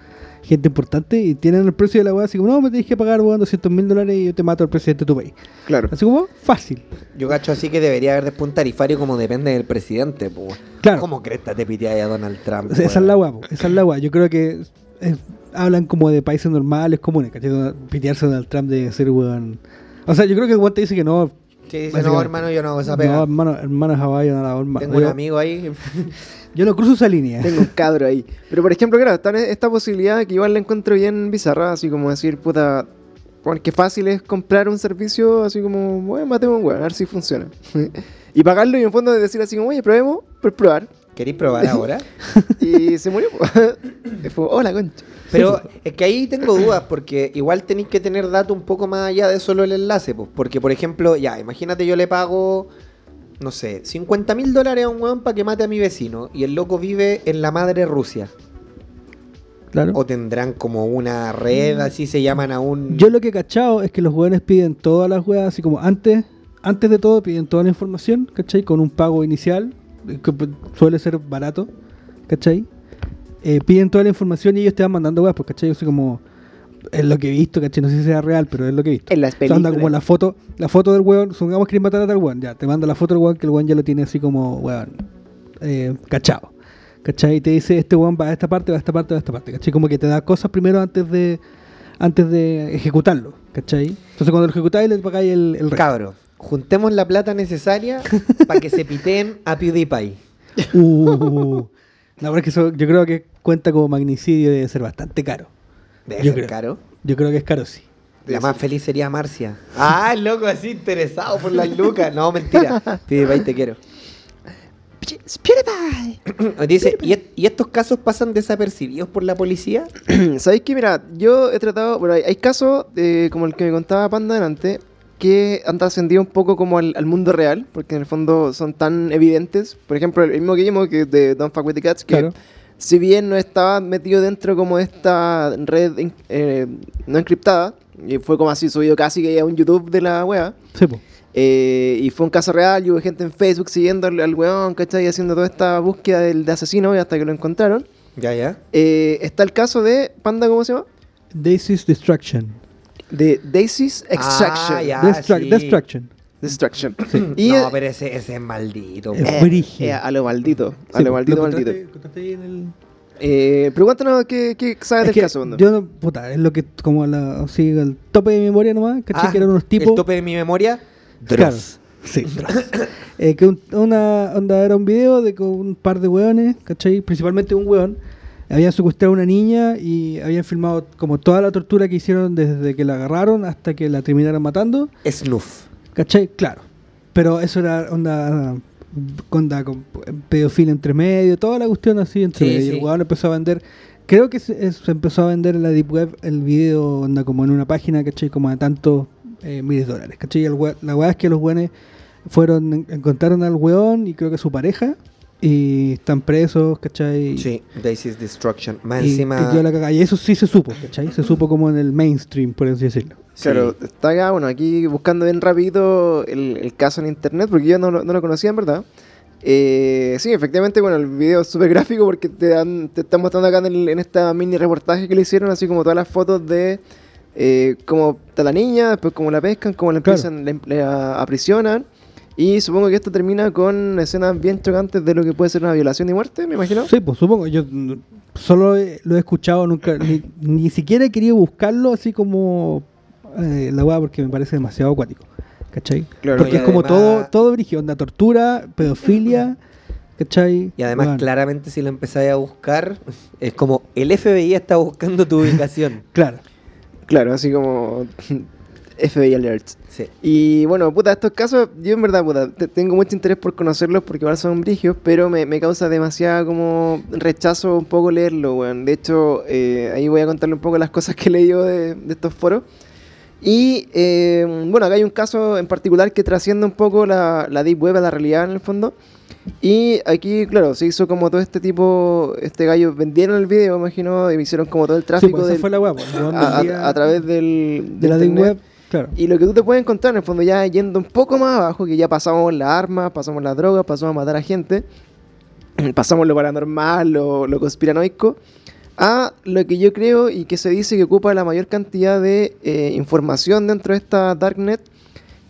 gente importante. Y tienen el precio de la weá así como, no, me tienes que pagar, weón, 200 mil dólares y yo te mato al presidente de tu país. Claro. Así como, fácil. Yo cacho así que debería haber después un tarifario como depende del presidente, po. Claro. ¿Cómo cresta te piteáis a Donald Trump? Esa es la weá, po, esa es la weá. Yo creo que eh, hablan como de países normales, comunes, ¿cachai? Pitearse a Donald Trump de ser weón. O sea, yo creo que el weón te dice que no. Sí, dice, no, hermano, yo no hago esa No, pega. hermano, hermano Hawái, no la horma. Tengo un amigo ahí. (laughs) yo no cruzo esa línea. Tengo un cadro ahí. Pero por ejemplo, claro, está esta posibilidad que igual la encuentro bien bizarra, así como decir, puta, qué fácil es comprar un servicio así como, bueno, matemos un weón, a ver si funciona. (laughs) y pagarlo y en fondo decir así como, oye, probemos, por probar. ¿Queréis probar ahora? (laughs) Y se murió. fue, hola, concha. Pero es que ahí tengo dudas, porque igual tenéis que tener datos un poco más allá de solo el enlace. Pues, porque, por ejemplo, ya, imagínate yo le pago no sé, 50 mil dólares a un weón para que mate a mi vecino y el loco vive en la madre Rusia. Claro. O tendrán como una red, así se llaman a un... Yo lo que he cachado es que los weones piden todas las weas, así como antes, antes de todo piden toda la información, ¿cachai? Con un pago inicial, que suele ser barato, ¿cachai? Eh, piden toda la información y ellos te van mandando weas, pues, ¿cachai? Así como, es lo que he visto, ¿cachai? No sé si sea real, pero es lo que he visto. En las O sea, anda películas. como la foto, la foto del weón, supongamos que matar a tal weón, ya, te manda la foto del weón que el weón ya lo tiene así como, weón, eh, cachado. ¿Cachai? Y te dice, este weón va a esta parte, va a esta parte, va a esta parte, ¿cachai? Como que te da cosas primero antes de antes de ejecutarlo, ¿cachai? Entonces cuando lo ejecutáis le pagáis el, el resto. Cabro, juntemos la plata necesaria para que se (laughs) piteen a PewDiePie. Uh, la verdad es que eso yo creo que cuenta como magnicidio debe ser bastante caro. Debe Yo ser creo. caro. Yo creo que es caro, sí. La más feliz sería Marcia. Ah, el loco así interesado por las lucas. No, mentira. (laughs) PewDiePie, te quiero. (clears throat) Dice, ¿y, estos casos pasan desapercibidos por la policía? (clears throat) ¿Sabéis que Mira, yo he tratado. Bueno, hay, hay casos, eh, como el que me contaba Panda delante, que han trascendido un poco como al, al mundo real, porque en el fondo son tan evidentes. Por ejemplo, el mismo Guillermo que de Don't Fuck With The Cats, que Claro. si bien no estaba metido dentro como de esta red eh, no encriptada, y fue como así subido casi que a un YouTube de la wea. Sí, po. Eh, y fue un caso real, y hubo gente en Facebook siguiendo al, al weón, ¿cachai? Haciendo toda esta búsqueda del de asesino y hasta que lo encontraron. Ya, ya. Eh, está el caso de Panda, ¿cómo se llama? Daisy's Destruction. De Daisy's Extraction. Ah, ya. Destruct- sí. Destruction. Destruction. (laughs) Y no, pero ese, ese es maldito. Es eh, brígido. eh, a lo maldito. A Sí, lo maldito, ¿Lo maldito. contaste- en el- Eh, pero cuéntanos qué, qué sabes Es del que caso, Panda. yo no, puta, es lo que como la, así, el tope de mi memoria nomás, ¿cachai? Ah, que eran unos tipos. El tope de mi memoria. Claro. Dross. Sí. (coughs) Eh, que un- una onda era un video de con un par de hueones, ¿cachai? Principalmente un hueón. Habían secuestrado a una niña y habían filmado como toda la tortura que hicieron desde que la agarraron hasta que la terminaron matando. Snuff. ¿Cachai? Claro. Pero eso era onda, onda con pedofilia entre medio, toda la cuestión así entre Sí, medio. Y sí. el huevón empezó a vender. Creo que se, se empezó a vender en la Deep Web el video onda como en una página, ¿cachai? Como a tantos eh, miles de dólares, ¿cachai? Y el la weá es que los weones fueron, en- encontraron al weón y creo que a su pareja y están presos, ¿cachai? Sí, Daisy's Destruction. Más Y, encima. y la eso sí se supo, ¿cachai? Se supo como en el mainstream, por así decirlo. Claro, Sí. está acá, bueno, aquí buscando bien rapidito el, el caso en internet, porque yo no, lo- no lo conocía en verdad. Eh, sí, efectivamente, bueno, el video es súper gráfico porque te dan, te están mostrando acá en, el- en esta mini reportaje que le hicieron, así como todas las fotos de eh, cómo está la niña, después cómo la pescan, cómo la Claro. empiezan, la, em- la aprisionan. Y supongo que esto termina con escenas bien chocantes de lo que puede ser una violación y muerte, me imagino. Sí, pues supongo. Yo solo lo he escuchado, nunca, ni, ni siquiera he querido buscarlo así como eh, la weá porque me parece demasiado acuático. ¿Cachai? Claro. porque es como además- todo, todo brígido, onda tortura, pedofilia, ¿cachai? Y además, claramente, si lo empezáis a buscar, es como el FBI está buscando tu ubicación. (laughs) Claro. Claro, así como FBI Alerts. Sí. Y bueno, puta, estos casos, yo en verdad, puta, te- tengo mucho interés por conocerlos porque igual son brigios, pero me, me causa demasiado como rechazo un poco leerlo, weón. De hecho, eh, ahí voy a contarle un poco las cosas que he leído de, de estos foros. Y eh, bueno, acá hay un caso en particular que trasciende un poco la, la deep web a la realidad en el fondo. Y aquí, claro, se hizo como todo este tipo, este gallo, vendieron el video, imagino, y hicieron como todo el Sí, tráfico pues esa del- fue la weá. pues, a, a- vendía a través del, de la Deep. Web. Y lo que tú te puedes encontrar en el fondo ya yendo un poco más abajo, que ya pasamos las armas, pasamos las drogas, pasamos a matar a gente, (clears throat) pasamos lo paranormal, lo, lo conspiranoico, a lo que yo creo y que se dice que ocupa la mayor cantidad de eh, información dentro de esta Darknet,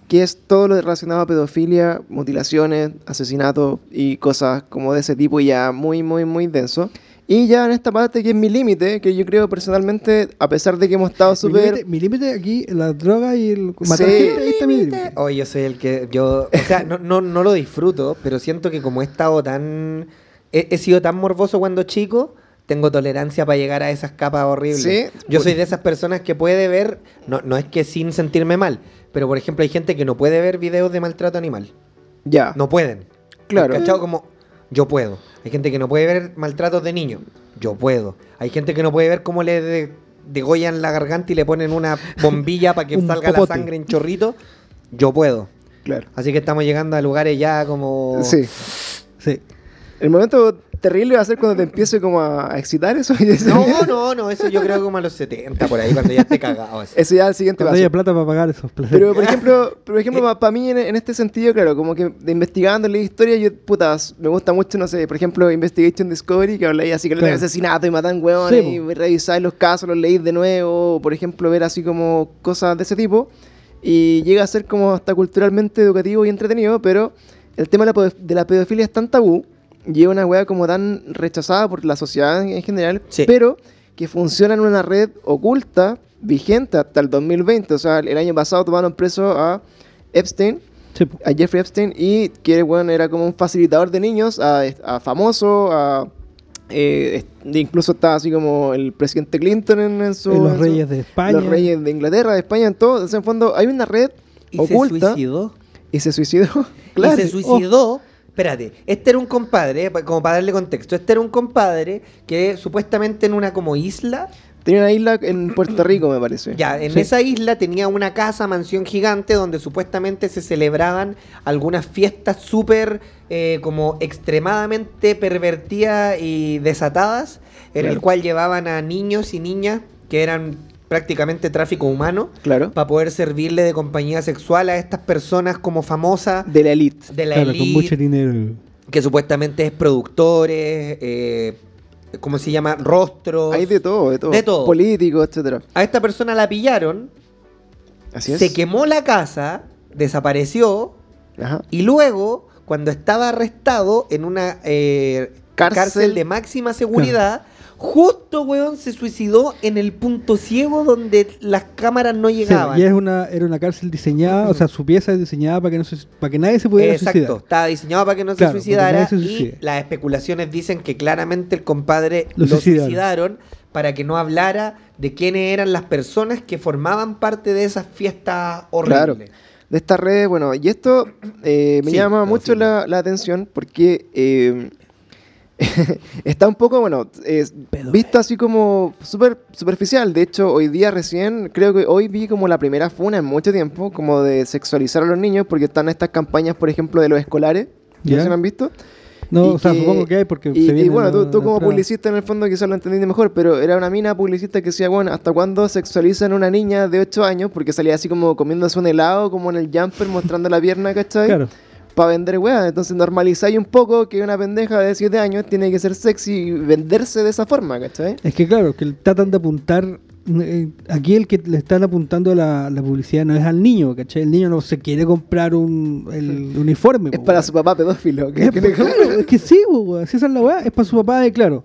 que es todo lo relacionado a pedofilia, mutilaciones, asesinatos y cosas como de ese tipo ya muy, muy, muy denso. Y ya en esta parte que es mi límite, que yo creo personalmente, a pesar de que hemos estado súper... Mi límite aquí, la droga y el matar Sí. gente, ahí está mi límite. Oh, yo soy el que. Yo. O sea, no, no, no lo disfruto, pero siento que como he estado tan. He, he sido tan morboso cuando chico. Tengo tolerancia para llegar a esas capas horribles. Sí. Yo soy de esas personas que puede ver, no, no es que sin sentirme mal, pero por ejemplo hay gente que no puede ver videos de maltrato animal. Ya. No pueden. Claro. ¿Cachado? Como yo puedo. Hay gente que no puede ver maltratos de niños. Yo puedo. Hay gente que no puede ver cómo le de- degollan la garganta y le ponen una (laughs) bombilla para que salga popote. la sangre en chorrito. Yo puedo. Claro. Así que estamos llegando a lugares ya como... Sí. Sí. El momento terrible va a ser cuando te empiece como a, a excitar eso. (laughs) No, no, no, eso yo creo como a los 70 por ahí, cuando ya esté cagado. así. Ese ya es el siguiente Cuando paso. haya plata para pagar esos placeres. Pero por ejemplo, por (laughs) ejemplo para mí en, en este sentido, claro, como que de investigando la historia, yo, putas, me gusta mucho, no sé, por ejemplo, Investigation Discovery, que habláis así que Claro. de asesinato y matan huevones Sí, y revisáis los casos, los leéis de nuevo, o, por ejemplo, ver así como cosas de ese tipo. Y llega a ser como hasta culturalmente educativo y entretenido, pero el tema de la, pedo- de la pedofilia es tan tabú y es una wea como tan rechazada por la sociedad en en general, Sí. pero que funciona en una red oculta, vigente hasta el 2020. O sea, el año pasado tomaron preso a Epstein, Sí, a Jeffrey Epstein, y que bueno, era como un facilitador de niños, a, a famoso, a... eh, incluso estaba así como el presidente Clinton en, en su... Y los en su- reyes de España. Los reyes de Inglaterra, de España, en todo. Entonces, en fondo, hay una red Y se oculta. suicidó. Y se suicidó. claro. (laughs) Y se suicidó. Espérate, este era un compadre, eh, como para darle contexto, este era un compadre que supuestamente en una como isla, Tenía una isla en Puerto Rico, me parece. ya, en Sí. esa isla tenía una casa, mansión gigante, donde supuestamente se celebraban algunas fiestas súper eh, como extremadamente pervertidas y desatadas, en el cual llevaban a niños y niñas que eran prácticamente tráfico humano, Claro. para poder servirle de compañía sexual a estas personas como famosas De la elite. de la Claro, con elite, mucho dinero. que supuestamente es productores, eh, ¿cómo se llama? Rostros. Hay de todo, de todo. De todo. Políticos, etcétera. A esta persona la pillaron, Así es. se quemó la casa, desapareció Ajá. y luego, cuando estaba arrestado en una eh, Cárcel. cárcel. de máxima seguridad, justo, weón, se suicidó en el punto ciego donde las cámaras no Sí, llegaban. y es una, era una cárcel diseñada, o sea, su pieza es diseñada para que, no se, para que nadie se pudiera Exacto, suicidar. estaba diseñado para que no Claro, se suicidara se y las especulaciones dicen que claramente el compadre lo, Lo suicidaron. suicidaron. para que no hablara de quiénes eran las personas que formaban parte de esas fiestas horribles. De esta red, bueno, y esto eh, me Sí, llama mucho la, la atención porque eh, (laughs) está un poco, bueno, es visto así como súper superficial. De hecho, hoy día recién, creo que hoy vi como la primera funa en mucho tiempo, como de sexualizar a los niños, porque están estas campañas, por ejemplo, de los escolares. ¿Ya ¿Ya? se han visto? No, Y o sea, que- supongo que hay porque Y, se y viene bueno, tú, como entrada. publicista en el fondo quizás lo entendiste mejor, pero era una mina publicista que decía, bueno, ¿hasta cuándo sexualizan a una niña de 8 años? Porque salía así como comiéndose un helado, como en el jumper, mostrando la pierna, ¿cachai? Claro. Para vender weas. Entonces normalizáis un poco que una pendeja de 7 años tiene que ser sexy y venderse de esa forma, ¿cachai? Es que claro, que tratan de apuntar. eh, aquí el que le están apuntando la, la publicidad no es al niño, ¿cachai? El niño no se quiere comprar un, el (laughs) uniforme. Es po, para su papá pedófilo. que- Es que claro, es que sí, weón, si esa es la weá, es para su papá, y claro.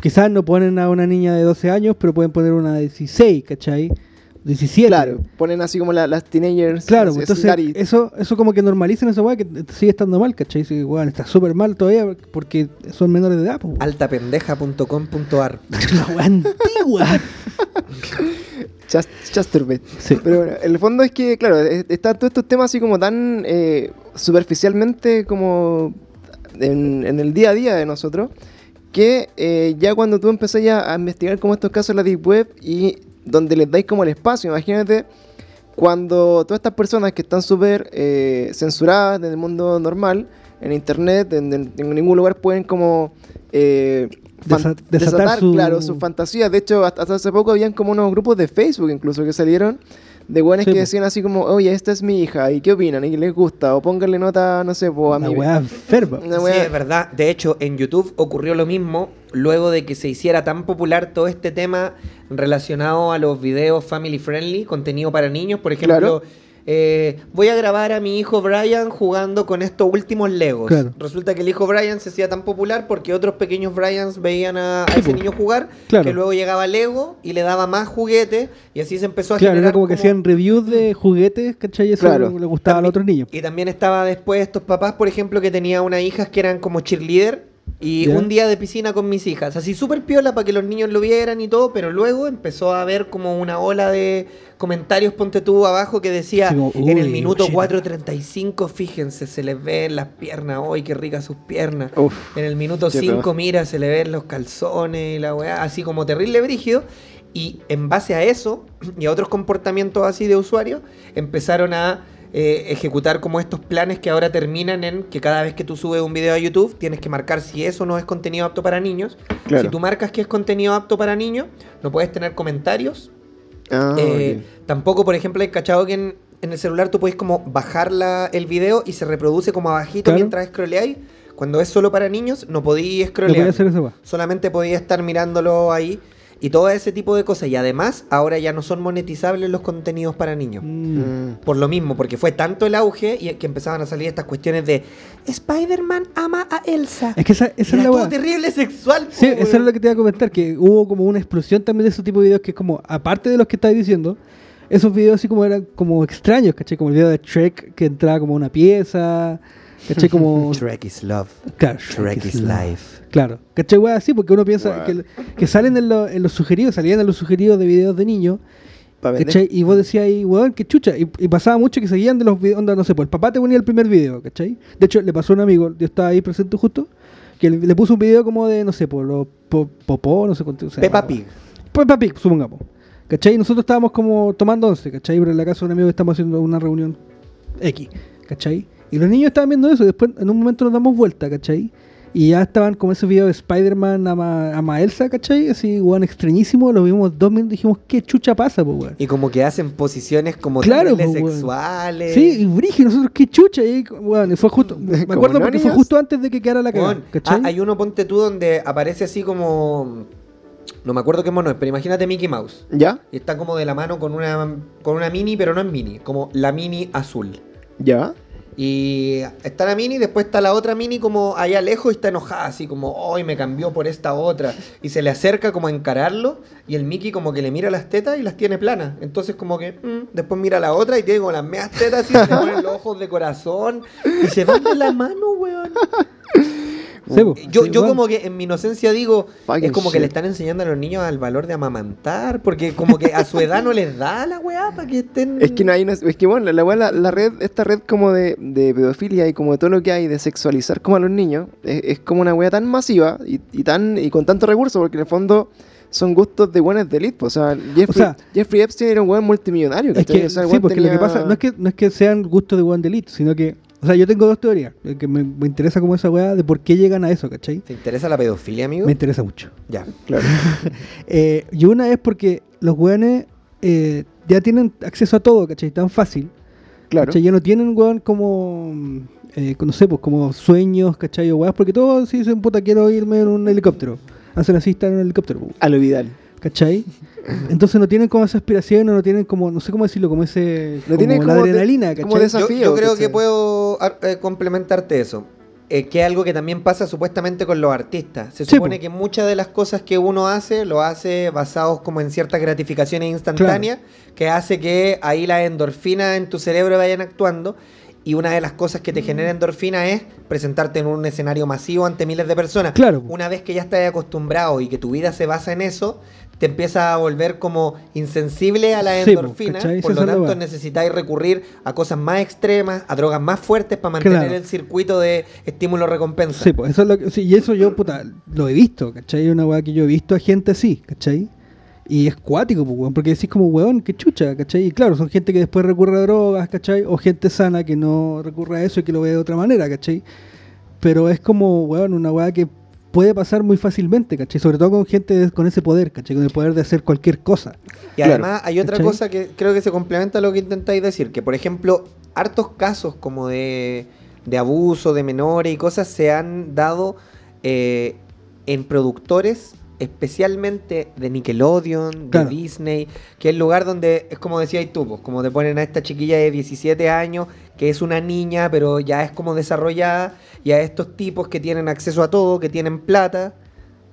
Quizás no ponen a una niña de 12 años, pero pueden poner una de 16, ¿cachai? 17. Claro, ponen así como la- las teenagers. Claro, así, entonces eso, eso como que normalicen esa weá que sigue estando mal, ¿cachai? Sí, weón, está súper mal todavía porque son menores de edad, pues. Altapendeja.com.ar (laughs) La weá antigua. (laughs) Chas- Chasturbate. Sí. Pero bueno, el fondo es que, claro, es- están todos estos temas así como tan eh, superficialmente como en, en el día a día de nosotros, que eh, ya cuando tú empezás ya a investigar como estos casos en la Deep Web y donde les dais como el espacio, imagínate cuando todas estas personas que están súper eh, censuradas en el mundo normal, en internet, en, en- en ningún lugar pueden como eh, desatar su- claro, sus fantasías. De hecho, hasta, hasta hace poco habían como unos grupos de Facebook incluso que salieron de buenos Sí, que decían así como, oye, esta es mi hija, ¿y qué opinan? ¿Y les gusta? O pónganle nota, no sé, po, a Una mí. weá enferma. Una Sí, es verdad. De hecho, en YouTube ocurrió lo mismo luego de que se hiciera tan popular todo este tema relacionado a los videos family friendly, contenido para niños. Por ejemplo, Claro. Eh, voy a grabar a mi hijo Brian jugando con estos últimos Legos. Claro. Resulta que el hijo Brian se hacía tan popular porque otros pequeños Bryans veían a, a ese niño jugar, Claro. que luego llegaba Lego y le daba más juguetes y así se empezó a Claro, generar era como que hacían reviews de juguetes, ¿cachai? Eso Claro. le gustaba a los otros niños. Y también estaba después estos papás, por ejemplo, que tenía unas hijas que eran como cheerleader. Y Ya. un día de piscina con mis hijas. Así súper piola para que los niños lo vieran y todo. Pero luego empezó a haber como una ola de comentarios, ponte tú abajo, que decía Sí, como, en el minuto shit. 4.35, fíjense, se les ven las piernas. ¡Uy, qué ricas sus piernas! Uf, En el minuto Qué 5, peor. mira, se le ven los calzones y la weá, así como terrible brígido. Y en base a eso (clears throat) y a otros comportamientos así de usuarios, empezaron a eh, ejecutar como estos planes que ahora terminan en que cada vez que tú subes un video a YouTube tienes que marcar si eso no es contenido apto para niños. Claro. Si tú marcas que es contenido apto para niños, no puedes tener comentarios. Ah, Eh. Tampoco, por ejemplo, hay cachado que en, en el celular tú puedes como bajar la- el video y se reproduce como abajito Claro. mientras scrolleáis. Cuando es solo para niños, no podía scrollear. hacer weá. Solamente podía estar mirándolo ahí. Y todo ese tipo de cosas. Y además, ahora ya no son monetizables los contenidos para niños. Mm. Por lo mismo, porque fue tanto el auge y que empezaban a salir estas cuestiones de Spider-Man ama a Elsa. Es que esa, esa es Era la todo terrible sexual. Sí, po, eso es lo que te iba a comentar, que hubo como una explosión también de ese tipo de videos que es como, aparte de los que estáis diciendo, esos videos así como eran como extraños, ¿cachai? Como el video de Shrek que entraba como una pieza, ¿cachai? Como... (laughs) Shrek is love. Claro, Shrek is life. Claro, ¿cachai? Weá, así, porque uno piensa que, que salen en, lo- en los sugeridos, salían en los sugeridos de videos de niños. ¿cachai? Y vos decías ahí, weón, qué chucha. Y, y pasaba mucho que seguían de los videos, onda, no sé, pues el papá te ponía el primer video, ¿cachai? De hecho, le pasó a un amigo, yo estaba ahí presente justo, que le, le puso un video como de, no sé, por los po- popó, no sé cuánto. sea, Peppa. Pig. Peppa Pig, supongamos. ¿Cachai? Y nosotros estábamos como tomando once, ¿cachai? Pero en la casa de un amigo estamos haciendo una reunión X, ¿cachai? Y los niños estaban viendo eso y después en un momento nos damos vuelta, ¿cachai? Y ya estaban como ese video de Spider-Man ama, ama a Elsa, ¿cachai? Así, weón, extrañísimo. Lo vimos dos minutos y dijimos, ¿qué chucha pasa, pues, weón? Y como que hacen posiciones como Claro, po, sexuales. Sí, y Brigi, nosotros, ¿qué chucha? Y, weón, y fue justo, me ¿Como acuerdo porque fue justo antes de que quedara la cagada, Weón, ¿cachai? ah, hay uno, ponte tú, donde aparece así como... No me acuerdo qué mono es, pero imagínate Mickey Mouse. ¿Ya? Y está como de la mano con una, con una mini, pero no es mini, como la mini azul. ¿Ya? Y está la mini, después está la otra mini como allá lejos y está enojada, así como, hoy me cambió por esta otra. Y se le acerca como a encararlo y el Mickey como que le mira las tetas y las tiene planas. Entonces como que, mm, después mira la otra y tiene como las meas tetas y se ponen los ojos de corazón y se van la mano, weón. (laughs) Yo, sí, yo como que en mi inocencia digo, Fucking es como que le están enseñando a los niños al valor de amamantar, porque como que a su edad no les da la weá para que estén... Es que no hay una- es que bueno, la, la, la, la red, esta red como de, de pedofilia y como de todo lo que hay de sexualizar como a los niños, es, es como una wea tan masiva y, y tan y con tanto recurso, porque en el fondo son gustos de buenas de elite. O sea, Jeffrey, sea, Jeffrey Epstein era un weón multimillonario. Es ¿cachai? que, O sea, el sí, porque lo que pasa no es que, no es que sean gustos de One Delete, sino que, o sea, yo tengo dos teorías, eh, que me, me interesa como esa weá de por qué llegan a eso, ¿cachai? ¿Te interesa la pedofilia, amigo? Me interesa mucho. Ya. Claro. (laughs) Eh, y una es porque los weones eh, ya tienen acceso a todo, ¿cachai? Tan fácil. Claro. ¿cachai? Ya no tienen, weón, como, eh, no sé, pues como sueños, ¿cachai? O weas, porque todos sí dicen, puta, quiero irme en un helicóptero. Hacen así, están en un helicóptero, A lo Vidal. ¿Cachai? Entonces no tienen como esa aspiración, o no tienen como, no sé cómo decirlo, como ese, No como tienen la como adrenalina, ¿cachai? Yo, Desafío, yo creo ¿cachai? que puedo eh, complementarte eso. Eh, que es algo que también pasa supuestamente con los artistas. Se Sí, supone po. que muchas de las cosas que uno hace, lo hace basados como en ciertas gratificaciones instantáneas, que hace que ahí las endorfinas en tu cerebro vayan actuando. Y una de las cosas que te genera endorfina es presentarte en un escenario masivo ante miles de personas. Claro. Una vez que ya estás acostumbrado y que tu vida se basa en eso, te empieza a volver como insensible a la Sí, endorfina. por lo tanto, necesitáis recurrir a cosas más extremas, a drogas más fuertes para mantener Claro. el circuito de estímulo-recompensa. Sí, pues eso es lo que, sí, y eso yo, puta, lo he visto, ¿cachai? Una weá que yo he visto a gente así, ¿cachai? Y es cuático, pues, porque decís como, weón, qué chucha, ¿cachai? Y claro, son gente que después recurre a drogas, ¿cachai? O gente sana que no recurre a eso y que lo ve de otra manera, ¿cachai? Pero es como, weón, una weá que puede pasar muy fácilmente, ¿cachai? Sobre todo con gente de- con ese poder, ¿cachai? Con el poder de hacer cualquier cosa. Y Claro. además hay otra ¿Cachai? cosa que creo que se complementa a lo que intentáis decir, que por ejemplo, hartos casos como de, de abuso de menores y cosas se han dado eh, en productores especialmente de Nickelodeon, Claro. de Disney, que es el lugar donde, es como decías tú, como te ponen a esta chiquilla de 17 años, que es una niña, pero ya es como desarrollada, y a estos tipos que tienen acceso a todo, que tienen plata,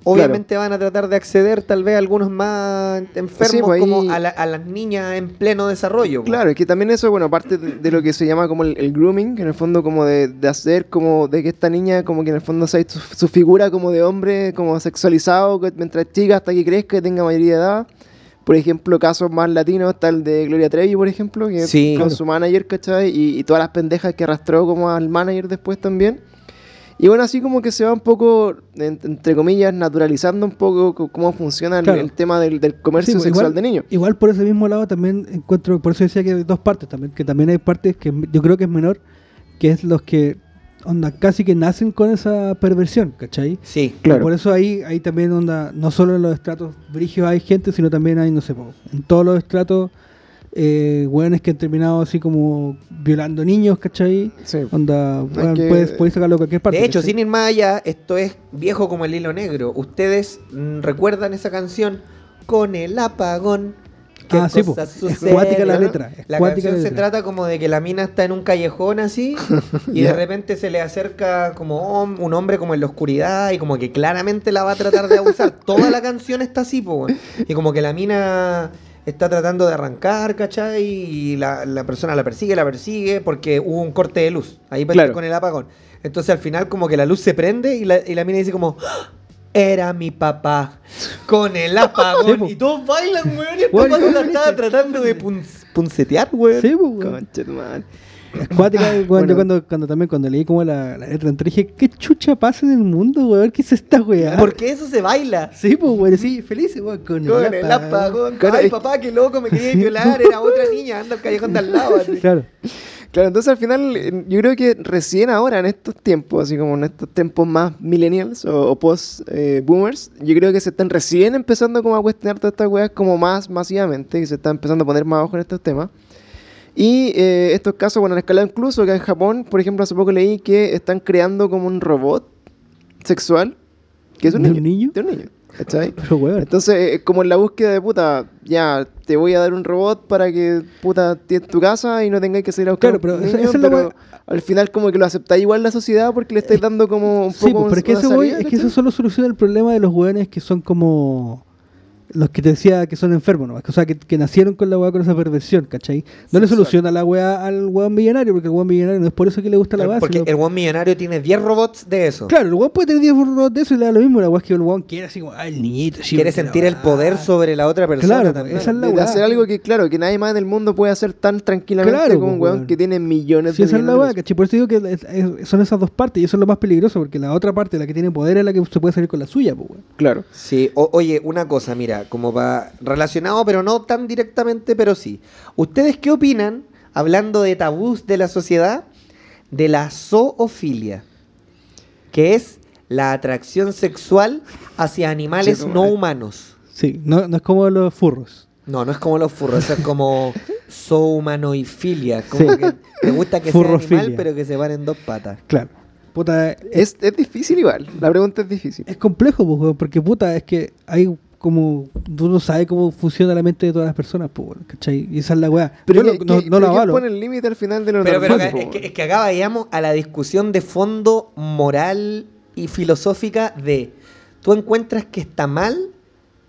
obviamente van a tratar de acceder tal vez algunos más enfermos Sí, pues, como ahí- a, la- a las niñas en pleno desarrollo. pues. Claro, es que también eso, bueno, aparte de, de lo que se llama como el, el grooming, que en el fondo como de, de hacer como de que esta niña como que en el fondo sea su, su figura como de hombre, como sexualizado, que mientras es chica hasta que crezca y tenga mayoría de edad. Por ejemplo, casos más latinos, está el de Gloria Trevi, por ejemplo, que Sí. con Claro. su manager, ¿cachai? Y, y todas las pendejas que arrastró como al manager después también. Y bueno, así como que se va un poco, en- entre comillas, naturalizando un poco co- cómo funciona el, Claro. el tema del, del comercio Sí, pues, sexual igual- de niños. Igual por ese mismo lado también encuentro, por eso decía que hay dos partes también, que también hay partes que yo creo que es menor, que es los que onda casi que nacen con esa perversión, ¿cachai? Sí. Claro. Por eso ahí, ahí también onda, no solo en los estratos brígidos hay gente, sino también hay, no sé, en todos los estratos, eh, hueones que han terminado así como violando niños, ¿cachai? Sí. Onda, weón, que- puedes, puedes sacarlo a cualquier parte. De hecho, sin ir más allá, esto es viejo como el hilo negro. ¿Ustedes mm, recuerdan esa canción? Con el apagón. ¿Qué Ah, sí, Es cuática la letra, es La canción la se trata como de que la mina está en un callejón así (laughs) y de repente se le acerca como hom- un hombre como en la oscuridad y como que claramente la va a tratar de abusar. Toda la canción está así, po. Y como que la mina está tratando de arrancar, ¿cachai? Y la, la persona la persigue, la persigue porque hubo un corte de luz. Ahí Claro. con el apagón. Entonces al final como que la luz se prende y la, y la mina dice como... "¡Ah! Era mi papá con el (laughs) apagón. y todos bailan, weón. Y el papá se la estaba tratando de pun- puncetear, weón. Sí, weón. Concha. Es (laughs) cuática, Bueno. cuando, cuando también cuando leí como la, la letra entera dije, ¿qué chucha pasa en el mundo, weón? ¿Qué es esta weá? Porque eso se baila. Sí, pues, weón, sí, felices, weón, con, Con el. Claro, Ay, es- papá, qué loco, me quería (laughs) violar. Era otra niña, anda al callejón de al lado. así. Claro. Claro, entonces al final eh, yo creo que recién ahora, en estos tiempos, así como en estos tiempos más millennials o, o post-boomers, yo creo que se están recién empezando como a cuestionar todas estas weas como más masivamente, que se está empezando a poner más ojo en estos temas. Y eh, estos casos, bueno, han escalado incluso que en Japón, por ejemplo, hace poco leí que están creando como un robot sexual, que es un ¿De niño. un niño? De un niño, ¿cachai? (laughs) Pero, weón. Entonces, eh, como en la búsqueda de puta, ya te voy a dar un robot para que puta estés tu casa y no tengáis que salir a buscar Claro, pero (laughs) esa- esa es la pero al final como que lo aceptáis igual la sociedad porque le estáis dando como un Sí, poco pues, pero es que eso solo soluciona el problema de los weones que son como los que te decía que son enfermos, ¿no? O sea, que, que nacieron con la weá con esa perversión, ¿cachai? No le soluciona la weá al weón millonario, porque el weón millonario no es por eso que le gusta la weá. Porque el buen millonario tiene 10 robots de eso. Claro, el weón puede tener 10 robots de eso y le da lo mismo, la weá es que el weón quiere así como, ah, el niñito, sí, Quiere sentir el weá". poder sobre la otra persona Claro, también. esa es la weá. hacer algo que, claro, que nadie más en el mundo puede hacer tan tranquilamente Claro, como un pues, weón weón. que tiene millones Sí, de esa es la weá, ¿cachai? Por eso digo que es- es- son esas dos partes y eso es lo más peligroso, porque la otra parte, la que tiene poder, es la que se puede salir con la suya, pues, weón. Claro. Sí, o- oye, una cosa, mira, como va relacionado, pero no tan directamente, pero sí. ¿Ustedes qué opinan, hablando de tabús de la sociedad, de la zoofilia? Que es la atracción sexual hacia animales no madre. humanos. Sí, no, no es como los furros. No, no es como los furros, es como (laughs) zoomanoifilia. Como Sí. que te gusta que sea animal, pero que se paren dos patas. Claro. Puta, es, Es, difícil igual, la pregunta es difícil. es complejo, pues, porque puta, es que hay como. Tú no sabes cómo funciona la mente de todas las personas, pues, ¿cachai? Y esa es la weá. Pero Yo ¿qué- no, no, no pero lo ¿quién avalo. pone el límite al final de lo Pero, pero acá- es, que, es que acá vayamos a la discusión de fondo moral y filosófica de ¿tú encuentras que está mal,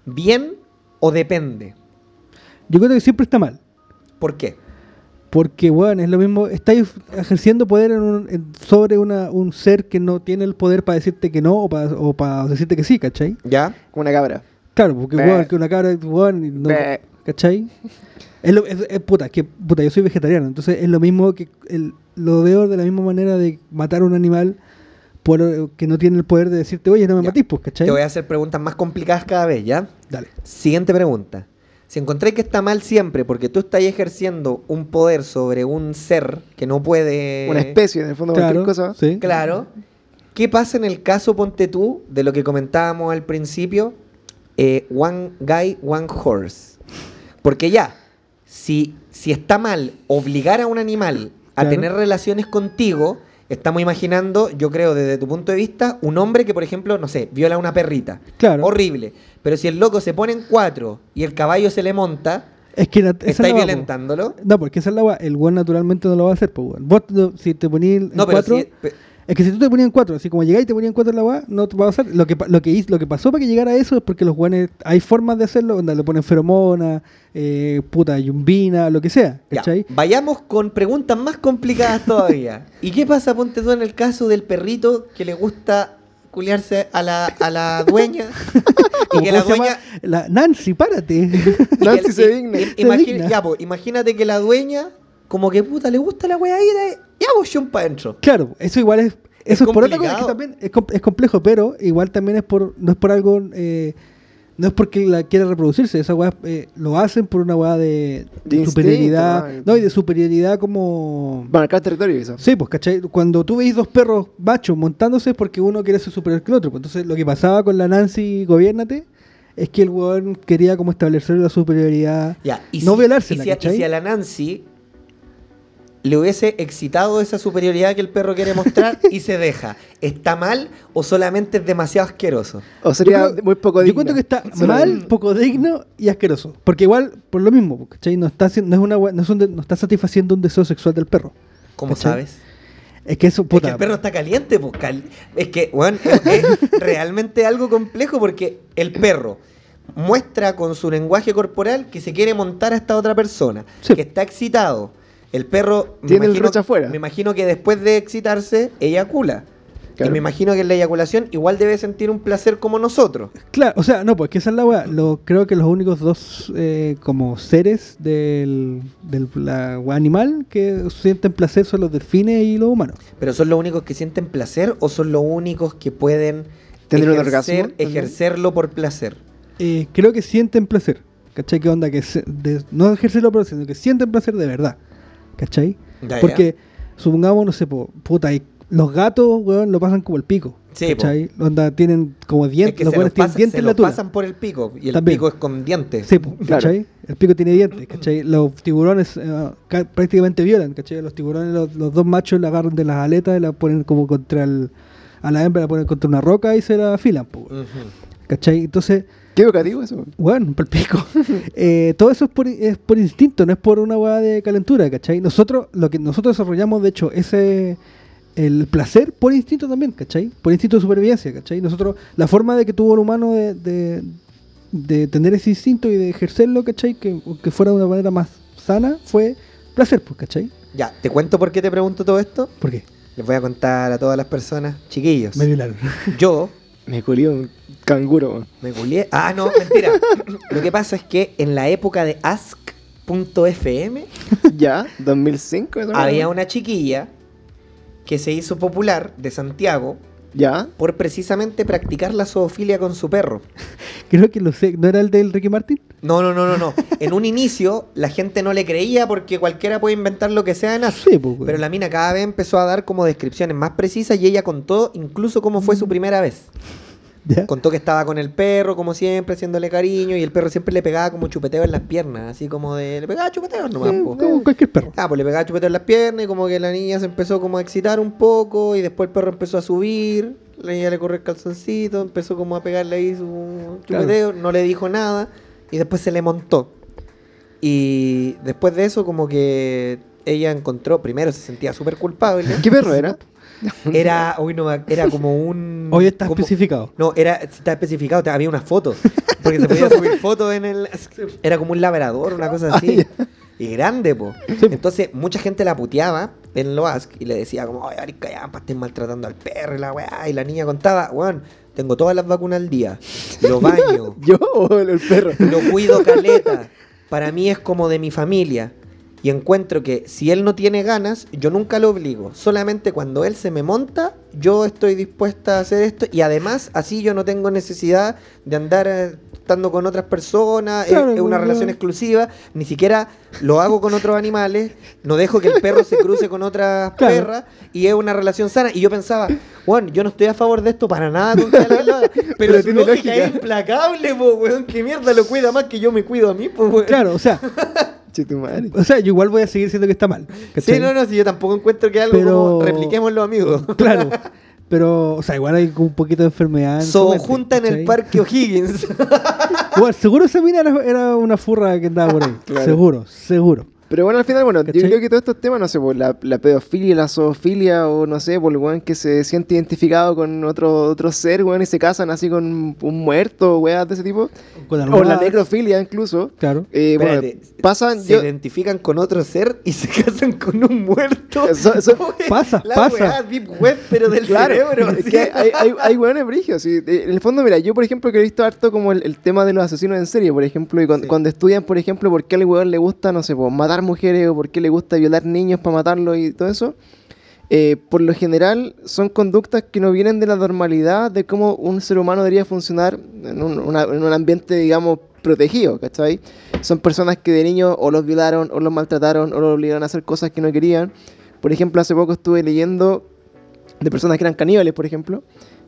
bien o depende? Yo creo que siempre está mal. ¿Por qué? Porque, weón, es lo mismo. Estáis ejerciendo poder en un- en- sobre una, un ser que no tiene el poder para decirte que no o para o para decirte que sí, ¿cachai? ¿Ya? Como una cabra. Claro, porque, Be. weón, que una cabra, weón, no-. ¿cachai? Es, lo, es, es- puta, que, puta, yo soy vegetariano, entonces es lo mismo que, el, lo veo de la misma manera de matar a un animal por, que no tiene el poder de decirte, oye, no me Ya. matís, pues, ¿cachai? Te voy a hacer preguntas más complicadas cada vez, ¿ya? Dale. Siguiente pregunta. Si encontráis que está mal siempre porque tú estás ejerciendo un poder sobre un ser que no puede... Una especie, en el fondo, Claro, cualquier cosa. sí. Claro. ¿Qué pasa en el caso, ponte tú, de lo que comentábamos al principio? Eh, one guy, one horse. Porque ya, si, si está mal obligar a un animal a Claro. tener relaciones contigo, estamos imaginando, yo creo, desde tu punto de vista, un hombre que, por ejemplo, no sé, viola a una perrita. Claro. Horrible. Pero si el loco se pone en cuatro y el caballo se le monta, Es que ¿estáis la po. violentándolo? No, porque esa es la. El weón naturalmente no lo va a hacer, pues. Vos, no- si te ponías en No, pero cuatro. si... Es que si tú te ponías en cuatro, así como llegáis y te ponías en cuatro en la weá, no te va a pasar. Lo que, lo, que, hizo- lo que pasó para que llegara a eso es porque los weones. Hay formas de hacerlo, donde le ponen feromona, eh, puta, yumbina, lo que sea, vayamos con preguntas más complicadas todavía. (laughs) ¿Y qué pasa, ponte tú, en el caso del perrito que le gusta culiarse a la, a la dueña? (laughs) y ¿Cómo que la dueña... La- Nancy, párate. (laughs) Nancy se digna. Ya, pues, imagínate que la dueña, como que puta, le gusta la weá y de... Ya, vos, para adentro. claro, eso igual es. Eso es, por otra cosa, que también es, com- es complejo, pero igual también es por, no es por algo, eh, no es porque la quiera reproducirse, esa weá eh, lo hacen por una weá de, De instinto, superioridad, no, y de superioridad como... Marcar territorio, quizás. Sí, pues, ¿cachai? Cuando tú veis dos perros machos montándose es porque uno quiere ser superior que el otro. pues. Entonces, lo que pasaba con la Nancy Gobiernate es que el weón quería como establecer la superioridad, Ya, y no si- violársela, y si, y si a la Nancy le hubiese excitado esa superioridad que el perro quiere mostrar y se deja, ¿está mal o solamente es demasiado asqueroso? O sería Yo creo- muy poco Yo digno. cuento que está Solo- mal, poco digno y asqueroso. Porque igual, por lo mismo, ¿cachai? No está, haciendo- no es una, no es un de- no está satisfaciendo un deseo sexual del perro. ¿Cómo ¿Cachai? sabes? Es que eso, Es que el perro está caliente, pues. cal- Es que, bueno, es, es (laughs) realmente algo complejo porque el perro muestra con su lenguaje corporal que se quiere montar a esta otra persona, Sí. que está excitado. El perro Tiene el imagino- afuera. Me imagino que después de excitarse, eyacula. Y Claro. me imagino que en la eyaculación igual debe sentir un placer como nosotros. Claro, o sea, no, pues que esa es la weá. Lo, creo que los únicos dos eh, como seres del, del la animal que sienten placer son los delfines y los humanos. Pero son los únicos que sienten placer o son los únicos que pueden ¿Tener un orgasmo ejercerlo por placer. Eh, creo que sienten placer. ¿Cachai? ¿Qué onda? Que se- de- no ejercerlo por sino que sienten placer de verdad. ¿Cachai? Ya, ya. Porque, supongamos, no sé, po, puta, y los gatos, weón, lo pasan como el pico. Sí. ¿Cachai? Onda, tienen como Es dientes, que los tienen dientes en la tula. pasan por el pico y el También. pico es con dientes. Sí, po, Claro. ¿cachai? El pico tiene dientes, ¿cachai? Los tiburones eh, ca- prácticamente violan, ¿cachai? Los tiburones, los, los dos machos la agarran de las aletas y la ponen como contra el... A la hembra la ponen contra una roca y se la afilan, po. ¿cachai? Entonces, Qué educativo eso. bueno, por el pico. (laughs) Eh, todo eso es por, es por instinto, no es por una hueá de calentura, ¿cachai? Nosotros, lo que nosotros desarrollamos, de hecho, ese el placer por instinto también, ¿cachai? Por instinto de supervivencia, ¿cachai? Nosotros, la forma de que tuvo el humano de, de, de tener ese instinto y de ejercerlo, ¿cachai? Que, que fuera de una manera más sana, fue placer, pues, ¿cachai? Ya, ¿te cuento por qué te pregunto todo esto? ¿Por qué? Les voy a contar a todas las personas, chiquillos. Me violaron. Yo Me culió un canguro. me culié. Ah, no, mentira. Lo que pasa es que en la época de Ask.fm ya, 2005. esa había una chiquilla que se hizo popular de Santiago Ya. por precisamente practicar la zoofilia con su perro. (laughs) Creo que lo sé. ¿No era el del Ricky Martin? No, no, no, no, no. En un inicio la gente no le creía porque cualquiera puede inventar lo que sea en. Sí, pues. Pero la mina cada vez empezó a dar como descripciones más precisas y ella contó incluso cómo fue su primera vez. ¿Ya? Contó que estaba con el perro, como siempre, haciéndole cariño, y el perro siempre le pegaba como chupeteo en las piernas, así como de. Le pegaba chupeteo nomás, Eh, como cualquier perro. Ah, pues le pegaba chupeteo en las piernas, y como que la niña se empezó como a excitar un poco, y después el perro empezó a subir, la niña le corrió el calzoncito, empezó como a pegarle ahí su chupeteo, no le dijo nada, y después se le montó. Y después de eso, como que ella encontró, primero se sentía súper culpable. ¿Qué perro era? (laughs) Era, hoy no, era como un. (laughs) Hoy está como- especificado. no, era, está especificado, había una foto. Porque se podía (laughs) subir fotos en el. Era como un labrador, una cosa así. Y grande, po. Entonces, mucha gente la puteaba en lo Ask y le decía, como, ay, Arica, ya, estén maltratando al perro y la weá. Y la niña contaba, weón, tengo todas las vacunas al día. Lo baño, ¿Yo o el perro? lo cuido caleta. Para mí es como de mi familia. Y encuentro que si él no tiene ganas, yo nunca lo obligo. Solamente cuando él se me monta, yo estoy dispuesta a hacer esto. Y además, así yo no tengo necesidad de andar eh, estando con otras personas. es- Claro, es, una pues, relación exclusiva. Ni siquiera lo hago con otros animales. No dejo que el perro se cruce con otras (laughs) Claro. perras. Y es una relación sana. Y yo pensaba, bueno, yo no estoy a favor de esto para nada con. (laughs) Pero, Pero su lógica lógica. es implacable, po, weón. Que mierda lo cuida más que yo me cuido a mí, po, weón. Claro, o sea. (laughs) o sea, yo igual voy a seguir diciendo que está mal. ¿cachai? Sí, no, no, si yo tampoco encuentro que algo Pero- como repliquémoslo, amigos. (laughs) Claro. (laughs) Pero, o sea, igual hay como un poquito de enfermedad. en So mente, junta en el parque O'Higgins. (laughs) Igual, seguro esa mina era, era una furra que andaba por ahí. Claro. Seguro, seguro. Pero bueno, al final, bueno, yo creo que todos estos temas, no sé, por la, la pedofilia, la zoofilia, o no sé, por el weón que se siente identificado con otro, otro ser, weón, y se casan así con un muerto, weas de ese tipo. Con O la necrofilia, incluso. Claro. Eh, bueno, pasan. Se Yo, identifican con otro ser y se (laughs) casan con un muerto. Eso- eso- ¿Cómo es? (laughs) Pasa, la pasa. weá deep web, pero del Claro, cerebro. es así. que hay, hay, hay weones brigios, sí. Eh, En el fondo, mira, yo por ejemplo que he visto harto como el, el tema de los asesinos en serie, por ejemplo, y cuando, Sí. cuando estudian, por ejemplo, por qué al weón le gusta, no sé, pues, matar mujeres o por qué le gusta violar niños para matarlos y todo eso. eh, por lo general son conductas que no vienen de la normalidad de cómo un ser humano debería funcionar en un, una- en un ambiente, digamos, protegido, ¿cachai? Son personas que de niños o los violaron, o los maltrataron, o los obligaron a hacer cosas que no querían. Por ejemplo, hace poco estuve leyendo de personas que eran caníbales, por ejemplo.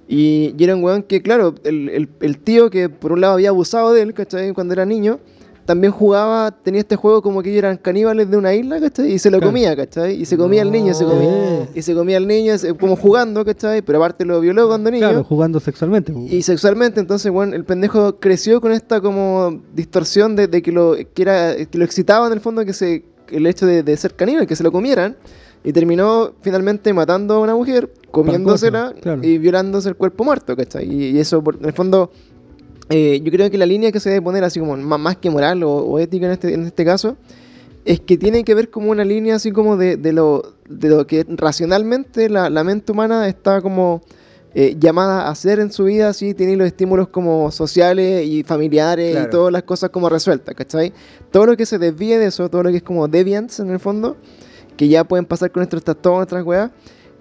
Y, y era un weón que, claro, el, el- tío que por un lado había abusado de él, ¿cachai? Cuando era niño, también jugaba, tenía este juego como que ellos eran caníbales de una isla, ¿cachai? Y se lo Claro. comía, ¿cachai? Y se comía al niño, se comía, y se comía al niño, como jugando, ¿cachai? Pero aparte lo violó cuando niño. Claro, jugando sexualmente. Y sexualmente, entonces, bueno, el pendejo creció con esta como distorsión de, de que, lo, que, era, que lo excitaba en el fondo que se, el hecho de, de ser caníbal, que se lo comieran. Y terminó finalmente matando a una mujer, comiéndosela claro. y violándose el cuerpo muerto, ¿cachai? Y, y eso, por- en el fondo, eh, yo creo que la línea que se debe poner, así como más, que moral o, o ética en este, en este caso, es que tiene que ver como una línea así como de, de lo, de lo que racionalmente la, la mente humana está como eh, llamada a hacer en su vida, así tiene los estímulos como sociales y familiares Claro. y todas las cosas como resueltas, ¿cachai? Todo lo que se desvíe de eso, todo lo que es como deviants en el fondo, que ya pueden pasar con nuestros trastornos, nuestras weas,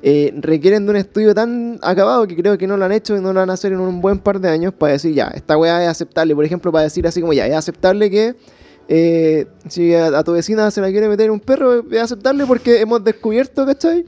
eh, requieren de un estudio tan acabado que creo que no lo han hecho y no lo van a hacer en un buen par de años para decir, ya, esta wea es aceptable. Por ejemplo, para decir así como, ya, es aceptable que eh, si a, a tu vecina se la quiere meter un perro, es aceptable porque hemos descubierto, ¿cachai?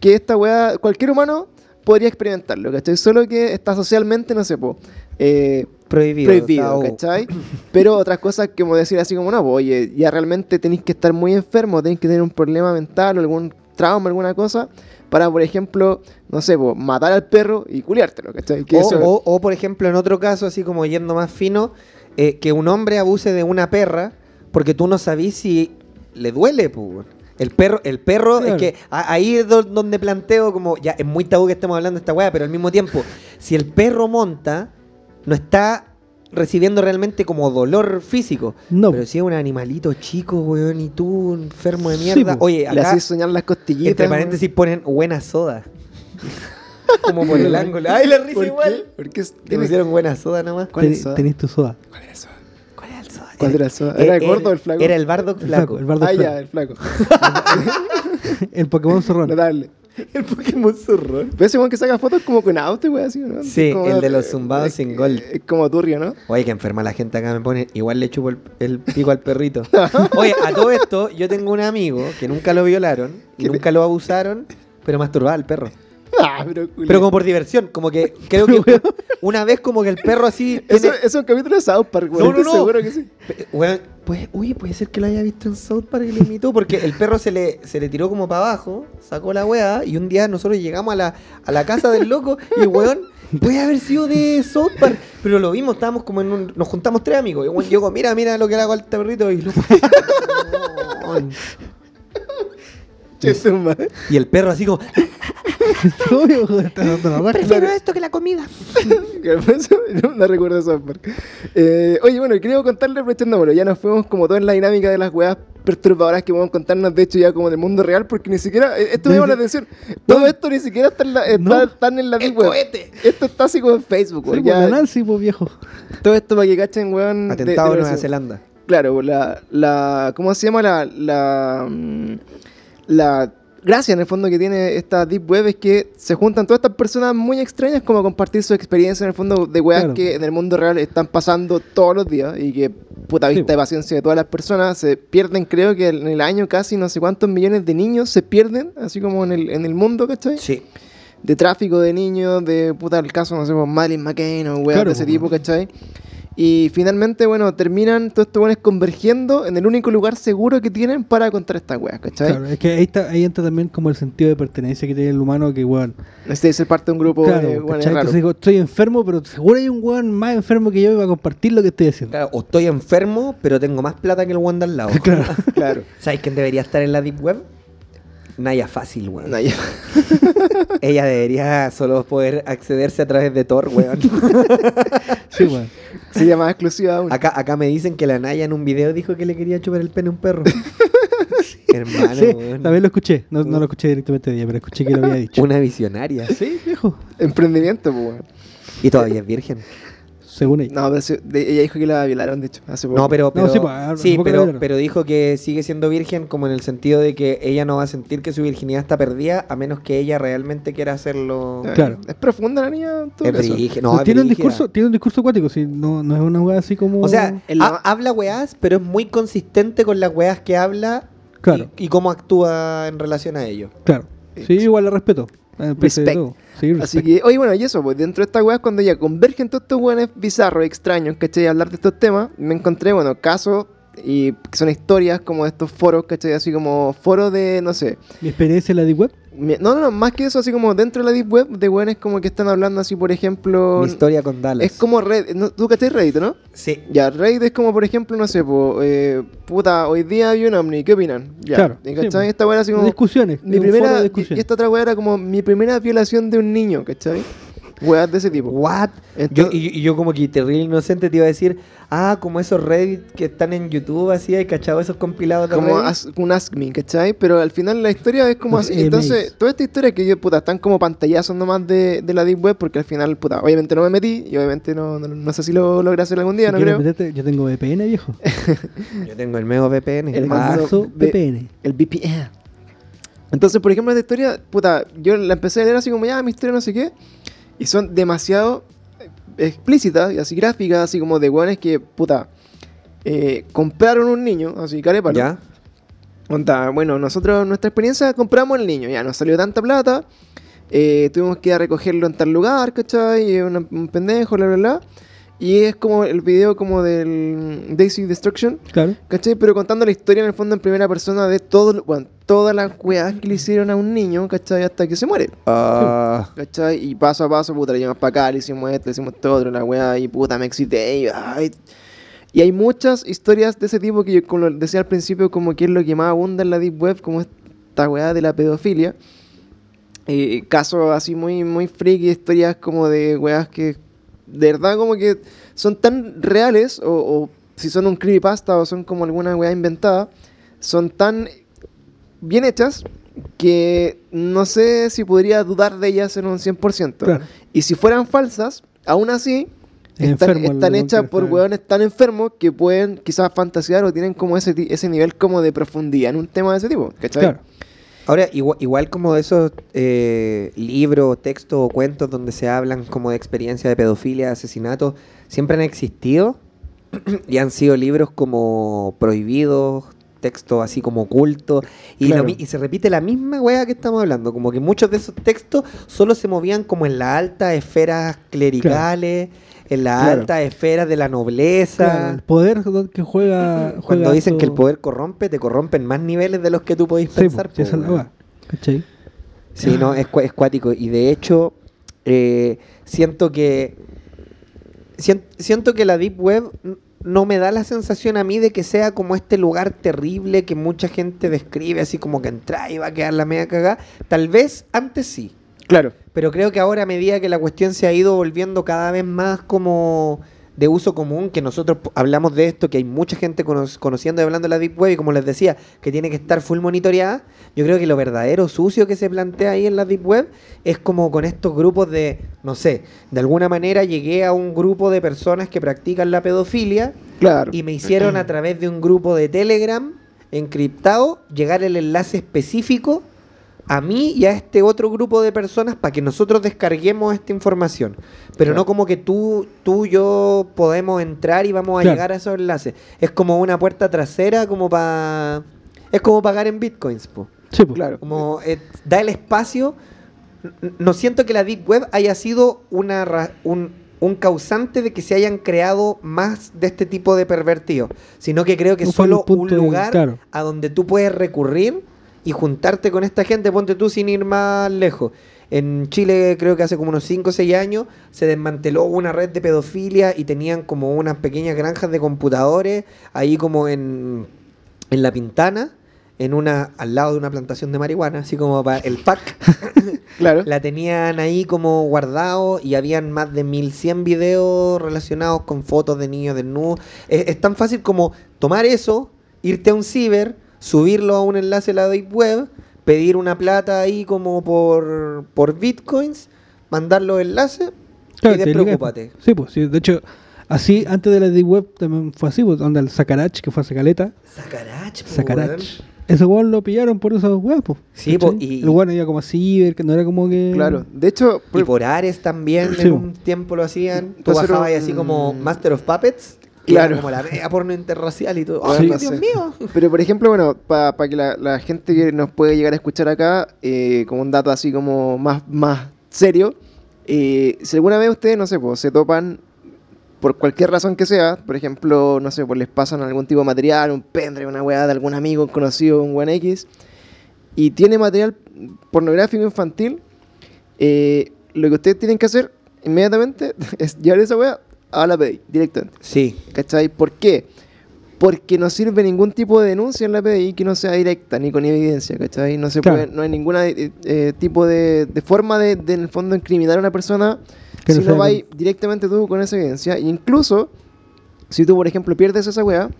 Que esta weá, cualquier humano podría experimentarlo, ¿cachai? Solo que está socialmente, no sé, po, eh, Prohibido. prohibido. ¿cachai? Pero otras cosas como decir así como, no, pues, oye, ya realmente tenéis que estar muy enfermo, tenéis que tener un problema mental o algún trauma, alguna cosa, para, por ejemplo, no sé, pues, matar al perro y culiártelo, ¿cachai? Que O, eso- o- o, por ejemplo, en otro caso, así como yendo más fino, eh, que un hombre abuse de una perra porque tú no sabís si le duele, pues. El perro, el perro Claro. es que a- ahí es do- donde planteo como, ya es muy tabú que estemos hablando de esta weá, pero al mismo tiempo, si el perro monta, no está recibiendo realmente como dolor físico. No. Pero si es un animalito chico, weón, y tú enfermo de Sí, mierda. po. Oye, le acá, hacís soñar las costillitas. entre paréntesis ponen buena soda. (laughs) como por el ángulo. ¡Ay, la risa ¿Por igual! qué? ¿Por qué? Le pusieron buena soda nomás. ¿Cuál es soda? Tenés tu soda. ¿Cuál era el soda? ¿Cuál era el soda? ¿Cuál era el soda? ¿Era el gordo o el flaco? Era el Bardock El flaco. flaco, el bardo Ah, flaco. ya, el flaco. (laughs) El Pokémon zorrón. Notable. (laughs) El Pokémon zurrón. ¿Ves ese que saca fotos como con auto, güey? Así, ¿no? Sí, Como- el de los zumbados es- sin gol. Es como turrio, ¿no? Oye, que enferma la gente acá me pone. Igual le chupo el, el pico al perrito. (laughs) Oye, a todo esto, yo tengo un amigo que nunca lo violaron y ¿Qué le- nunca lo abusaron, pero masturbaba al perro. (laughs) Ah, pero, Pero como por diversión, como que (laughs) creo que una vez como que el perro así. Eso, tiene- eso es un capítulo de South Park, güey. No, no, estoy no. seguro que sí. Weón, pues, uy, puede ser que lo haya visto en South Park y lo imitó, porque el perro se le, se le tiró como para abajo, sacó la weá, y un día nosotros llegamos a la, a la casa del loco, y el weón puede haber sido de South Park, pero lo vimos, estábamos como en un, nos juntamos tres amigos, y llegó, mira, mira lo que le hago al perrito, y, loco, (laughs) y el perro así como, (laughs) prefiero esto que la comida. (laughs) (laughs) No, no recuerdo Park. Eh, oye, bueno, quería contarle, aprovechándolo, ya nos fuimos como toda en la dinámica de las weas perturbadoras que podemos contarnos, de hecho, ya como del mundo real, porque ni siquiera, eh, esto me llama la atención, todo esto ni siquiera está en la, está, No. están en la El cohete. Esto está así como en Facebook, Sí, weón, pues, ya- Nancy, pues viejo. Todo esto para que cachen, weón. Atentado de en Nueva Zelanda. Claro, la, la. ¿Cómo se llama? La. La. La gracia en el fondo que tiene esta Deep Web es que se juntan todas estas personas muy extrañas como a compartir su experiencia en el fondo de weas Claro. que en el mundo real están pasando todos los días y que puta Sí, vista po. de paciencia de todas las personas se pierden creo que en el año casi no sé cuántos millones de niños se pierden así como en el, en el mundo ¿cachai? Sí. de tráfico de niños, de puta el caso, no sé, pues, Madeline McCain o weas Claro, de ese tipo, ¿cachai? Y finalmente, bueno, terminan todos estos weones convergiendo en el único lugar seguro que tienen para contar estas weas, ¿cachai? Claro, es que ahí, está, ahí entra también como el sentido de pertenencia que tiene el humano que, weón. Este es ser parte de un grupo Claro, de ¿cachai? raros. Entonces digo, estoy enfermo, pero seguro hay un weón más enfermo que yo y va a compartir lo que estoy haciendo. Claro, o estoy enfermo, pero tengo más plata que el one de al lado. (laughs) Claro. (laughs) Claro. ¿Sabes quién debería estar en la Deep Web? Naya Fácil, weón. Nah, ya. (laughs) Ella debería solo poder accederse a través de Tor, weón. (laughs) Sí, weón. Sería más exclusiva aún. Acá, acá me dicen que la Naya en un video dijo que le quería chupar el pene a un perro. (laughs) Hermano, Sí, weón. también lo escuché. No, no lo escuché directamente de ella, pero escuché que lo había dicho. Una visionaria. Sí, viejo. Emprendimiento, weón. Y todavía es virgen. Según ella. No, pero se- de- ella dijo que la violaron, de hecho, hace poco. No, pero, No, pero, sí, pues, pero, pero dijo que sigue siendo virgen como en el sentido de que ella no va a sentir que su virginidad está perdida a menos que ella realmente quiera hacerlo. Eh, Claro. Es profunda la niña, en todo Es caso. brígida, No, no, es tiene, un brígida. discurso, tiene un discurso acuático, sí, no, no es una weá así como. O sea, En la- ha- habla weás, pero es muy consistente con las weás que habla Claro. y, y cómo actúa en relación a ello. claro. Sí, igual la respeto. Eh, pese a Respect. Sí, Así que, oye, bueno, y eso, pues dentro de estas weas, cuando ya convergen todos estos weones bizarros, extraños, ¿cachai? A hablar de estos temas, me encontré, bueno, casos y que son historias como de estos foros, ¿cachai? Así como foros de, no sé, Mi experiencia en la Deep Web. No, no, no, más que eso, así como dentro de la Deep Web, de weones como que están hablando así, por ejemplo, Mi historia con Dallas. es como Reddit, ¿no? ¿tú cachai Reddit, no? Sí. Ya, Reddit es como, por ejemplo, no sé, po, eh, puta, hoy día hay un Omni, ¿qué opinan? Ya, Claro, ¿y ¿cachai? Esta era así como... discusiones. Mi primera, y, esta otra wea era como mi primera violación de un niño, ¿cachai? Weas de ese tipo. What? Yo, y, y yo como que terrible inocente te iba a decir, ah, como esos Reddit que están en YouTube así, hay cachado esos compilados de como as- un Ask Me, ¿cachai? Pero al final la historia es como (laughs) así. Entonces, toda esta historia que yo, puta, están como pantallazos nomás de, de la Deep Web, porque al final, puta, obviamente no me metí y obviamente no, no, no sé si lo logré hacer algún día, Si no creo. meterte, yo tengo VPN, viejo. (laughs) Yo tengo el Mego VPN. El ve- VPN. El VPN. Entonces, por ejemplo, esta historia, puta, yo la empecé a leer así como, ya, mi historia no sé qué, y son demasiado eh, explícitas y así gráficas, así como de weones que, puta, eh, compraron un niño, así carépalo. ¿Ya? Onda, bueno, nosotros, nuestra experiencia, compramos el niño, ya nos salió tanta plata, eh, tuvimos que ir a recogerlo en tal lugar, ¿cachai? Y una- un pendejo, bla, bla, bla. Y es como el video como del Daisy Destruction, Claro. ¿cachai? Pero contando la historia en el fondo en primera persona de todo, bueno, todas las weas que le hicieron a un niño, ¿cachai? Hasta que se muere, Ah, (laughs) ¿cachai? Y paso a paso, puta, le llevamos para acá, le hicimos esto, le hicimos todo otro, la wea, y puta, me excité, y, ay. Y hay muchas historias de ese tipo que yo, como decía al principio, como que es lo que más abunda en la Deep Web, como esta weá de la pedofilia. Eh, casos así muy, muy freaky, historias como de weas que de verdad como que son tan reales, o, o si son un creepypasta o son como alguna weá inventada, son tan bien hechas que no sé si podría dudar de ellas en un 100%. Claro. Y si fueran falsas, aún así, Es están, están hechas por weones tan enfermos que pueden quizás fantasear o tienen como ese, ese nivel como de profundidad en un tema de ese tipo. ¿cachai? Claro. Ahora, igual, igual como de esos eh, libros, textos o cuentos donde se hablan como de experiencia de pedofilia, asesinato, siempre han existido (clears throat) y han sido libros como prohibidos, textos así como ocultos, Claro. y se repite la misma wea que estamos hablando, como que muchos de esos textos solo se movían como en las altas esferas clericales, en las Claro. altas esferas de la nobleza. Claro, el poder que juega. Cuando dicen que el poder corrompe, te corrompen más niveles de los que tú podéis Sí, pensar. po, si po, ¿Cachai? Sí, no, es, cuático. Y de hecho, eh, siento que. sien- siento que la Deep Web no me da la sensación a mí de que sea como este lugar terrible que mucha gente describe, así como que entra y va a quedar la media cagada. Tal vez antes sí. Claro. Pero creo que ahora a medida que la cuestión se ha ido volviendo cada vez más como de uso común, que nosotros hablamos de esto, que hay mucha gente cono- conociendo y hablando de la Deep Web, y como les decía, que tiene que estar full monitoreada, yo creo que lo verdadero sucio que se plantea ahí en la Deep Web es como con estos grupos de, no sé, de alguna manera llegué a un grupo de personas que practican la pedofilia Claro. y me hicieron a través de un grupo de Telegram encriptado llegar el enlace específico a mí y a este otro grupo de personas para que nosotros descarguemos esta información. Pero Claro. no como que tú, tú y yo podemos entrar y vamos a Claro. llegar a esos enlaces. Es como una puerta trasera como para... Es como pagar en bitcoins, po. Sí, po. Claro. Como eh, da el espacio. No siento que la Deep Web haya sido una ra- un, un causante de que se hayan creado más de este tipo de pervertidos, sino que creo que es No solo un de- lugar claro. a donde tú puedes recurrir y juntarte con esta gente, ponte tú sin ir más lejos. En Chile creo que hace como unos 5 o 6 años se desmanteló una red de pedofilia y tenían como unas pequeñas granjas de computadores ahí como en, en La Pintana, en una al lado de una plantación de marihuana, así como para el pack. (laughs) Claro. La tenían ahí como guardado y habían más de 1100 videos relacionados con fotos de niños desnudos. Es, es tan fácil como tomar eso, irte a un ciber, subirlo a un enlace de la Deep Web, pedir una plata ahí como por, por bitcoins, mandar los enlaces Claro, y despreocúpate. Sí, pues, sí, de hecho, Así, antes de la Deep Web también fue así, pues, donde el Sacarach, que fue a Sacaleta, Sacarach, po, Sacarach. weón. Ese weón lo pillaron por esos pues. Sí, po, y- El weón iba como Ciber, que no era como que. Claro. De hecho, Y por Ares también Sí, en po. un tiempo lo hacían. Tú Entonces era bajabas ahí así como un- Master of Puppets. Que Claro. Como la mega porno interracial y todo. (laughs) ¡Ay, Dios mío! Pero por ejemplo, bueno, para que la, la gente que nos puede llegar a escuchar acá, eh, como un dato así como más, más serio, eh, si alguna vez ustedes, no sé, pues, se topan por cualquier razón que sea, por ejemplo, no sé, pues les pasan algún tipo de material, un pendrive, una weá de algún amigo un conocido, un buen X, y tiene material pornográfico infantil, eh, lo que ustedes tienen que hacer inmediatamente (laughs) es llevar esa weá a la PDI directamente. Sí. ¿Cachai? ¿Por qué? Porque no sirve ningún tipo de denuncia en la PDI que no sea directa ni con evidencia, ¿cachai? No se Claro. puede, no hay ningún tipo de, de forma de, de, en el fondo, incriminar a una persona Que no si no vas con- directamente tú con esa evidencia. E incluso, si tú, por ejemplo, pierdes esa weá,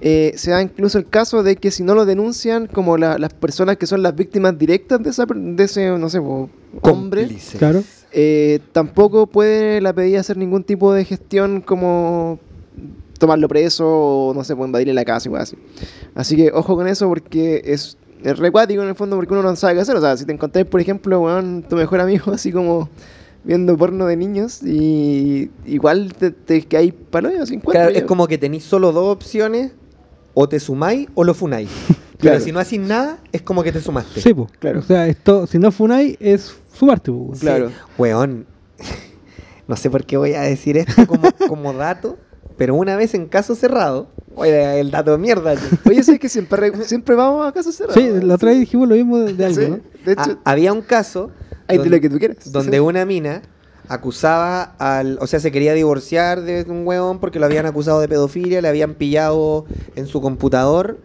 eh, se da incluso el caso de que si no lo denuncian como la- las personas que son las víctimas directas de, esa, per- de ese, no sé, po, hombre. Claro. eh, tampoco puede la PDI hacer ningún tipo de gestión como tomarlo preso o no sé, invadirle la casa y cosas así. Así que ojo con eso porque es, es recuático en el fondo porque uno no sabe qué hacer. O sea, si te encontrás, por ejemplo, weón, tu mejor amigo (laughs) así como viendo porno de niños y igual te, te que hay palo sin Claro, es como que tenéis solo dos opciones. O te sumáis o lo funáis. (laughs) Pero Claro. si no hacís nada, es como que te sumaste. Sí, pues. Claro. O sea, esto, si no funai, es sumarte, pues. weón. Claro. Weón, (laughs) no sé por qué voy a decir esto como, (laughs) como dato, pero una vez en caso cerrado, oye, el dato de mierda. tío. Oye, ¿sabes que siempre, re- siempre vamos a casa cerrada? Sí, la otra vez dijimos lo mismo de, de algo, Sí, ¿no? De hecho, Ah, había un caso de donde, lo que tú quieras. donde una mina acusaba al, o sea, se quería divorciar de un weón porque lo habían acusado de pedofilia, le habían pillado en su computador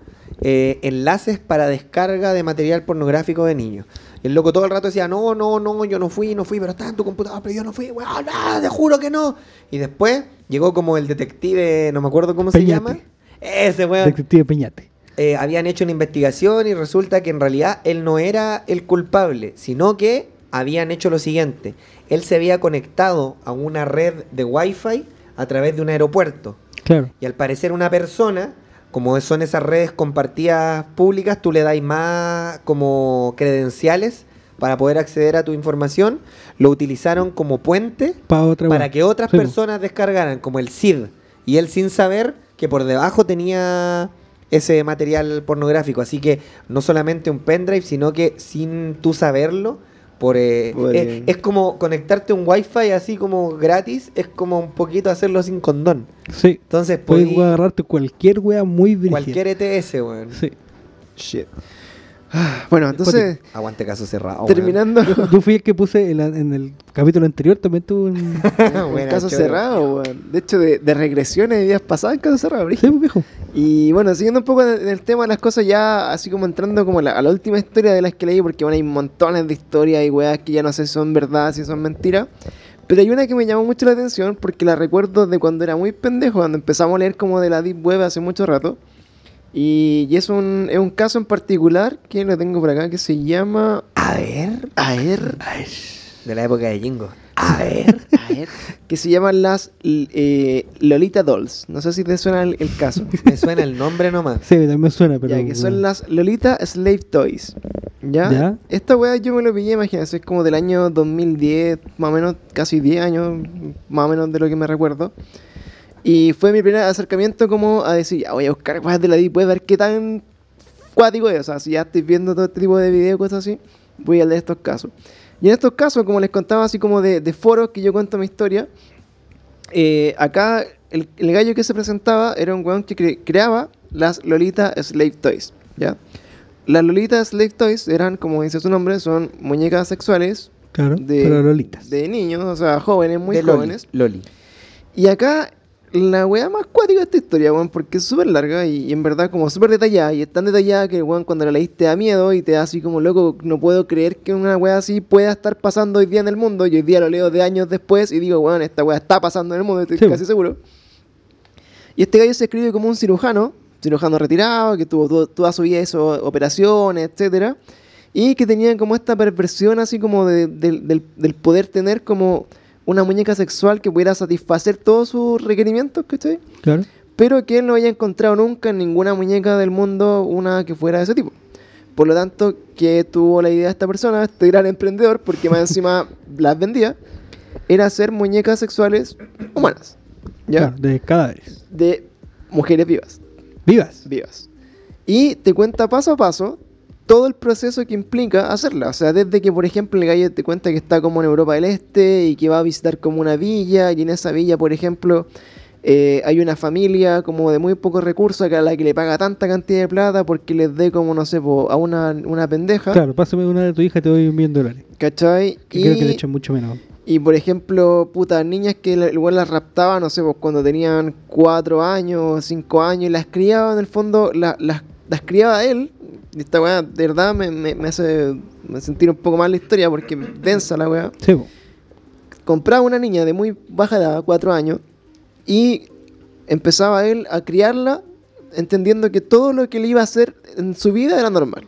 eh, enlaces para descarga de material pornográfico de niños. El loco todo el rato decía, no, no, no, yo no fui, no fui, pero está en tu computador, pero yo no fui, weón, no, te juro que no. Y después llegó como el detective, no me acuerdo cómo se llama. Ese weón. Detective Peñate. Eh, habían hecho una investigación y resulta que en realidad él no era el culpable, sino que habían hecho lo siguiente. Él se había conectado a una red de Wi-Fi a través de un aeropuerto. Claro. Y al parecer una persona, como son esas redes compartidas públicas, tú le dais más como credenciales para poder acceder a tu información, lo utilizaron como puente Para otra para weá. que otras Sí, personas descargaran, como el CID. Y él sin saber que por debajo tenía ese material pornográfico. Así que no solamente un pendrive, sino que sin tú saberlo, por, eh, eh, es como conectarte a un wifi así como gratis, es como un poquito hacerlo sin condón. Sí. Entonces Puedes agarrarte cualquier wea muy brígida. cualquier ETS, weón. Sí. Shit. (sighs) Bueno, entonces, Aguante caso cerrado. terminando. Yo fui el que puse en, la- en el capítulo anterior, también tuve (laughs) un... Caso cerrado, weón. De hecho, de, de regresiones de días pasados, caso cerrado, Sí, brígido. pues, viejo. Y bueno, siguiendo un poco en el tema de las cosas, ya así como entrando como a la, a la última historia de las que leí, porque bueno, hay montones de historias y weas que ya no sé si son verdad, si son mentiras. Pero hay una que me llamó mucho la atención porque la recuerdo de cuando era muy pendejo, cuando empezamos a leer como de la Deep Web hace mucho rato. Y, y es, un, es un caso en particular que lo tengo por acá que se llama. A ver. A ver. De la época de Jingo. A ver. A ver. (laughs) Que se llaman las eh, Lolita Dolls. No sé si te suena el, el caso. (laughs) Me suena el nombre nomás. Sí, también me suena, pero... ya, que son las Lolita Slave Toys. ¿Ya? Ya. Esta weá yo me lo pillé, imagínense, es como del año 2010, más o menos, casi 10 años, más o menos de lo que me recuerdo. Y fue mi primer acercamiento como a decir, ya voy a buscar weas de la Deep Web, a ver qué tan cuático es. O sea, si ya estoy viendo todo este tipo de videos, cosas así, voy a leer estos casos. Y en estos casos, como les contaba, así como de, de foros que yo cuento mi historia, eh, acá el, el gallo que se presentaba era un weón que cre- creaba las Lolita Slave Toys, ¿ya? Las Lolita Slave Toys eran, como dice su nombre, son muñecas sexuales Claro, de, pero lolitas. de niños, o sea, jóvenes, muy De Loli, jóvenes. Loli. Y acá la weá más cuática de esta historia, weón, porque es súper larga y, y en verdad como súper detallada. Y es tan detallada que, weón, cuando la leíste te da miedo y te da así como, loco, no puedo creer que una weá así pueda estar pasando hoy día en el mundo. Y hoy día lo leo de años después y digo, weón, esta weá está pasando en el mundo, estoy Sí, casi seguro. Y este gallo se escribe como un cirujano, cirujano retirado, que tuvo toda su vida hizo operaciones, etcétera Y que tenía como esta perversión así como de- del poder tener como una muñeca sexual que pudiera satisfacer todos sus requerimientos, ¿cachai? Claro. Pero que él no había encontrado nunca en ninguna muñeca del mundo una que fuera de ese tipo. Por lo tanto, que tuvo la idea esta persona, este gran emprendedor, porque más encima (laughs) las vendía, era hacer muñecas sexuales humanas. ¿Ya? Claro, de cadáveres. De mujeres vivas. Vivas. Vivas. Y te cuenta paso a paso todo el proceso que implica hacerla. O sea, desde que, por ejemplo, el gallo te cuenta que está como en Europa del Este y que va a visitar como una villa, y en esa villa, por ejemplo, eh, hay una familia como de muy pocos recursos que a la que le paga tanta cantidad de plata porque les dé como, no sé, po, a una, una pendeja. Claro, pásame una de tu hija y te doy un millón de dólares. ¿Cachai? Que creo que le echan mucho menos. Y por ejemplo, putas niñas que la- igual las raptaba, no sé, pues cuando tenían cuatro años, cinco años, y las criaba en el fondo, la- las, las criaba él. Y esta weá, de verdad, me, me- me hace me sentir un poco mal la historia porque densa la weá. Sí. Compraba una niña de muy baja edad, cuatro años, y empezaba él a criarla entendiendo que todo lo que le iba a hacer en su vida era normal.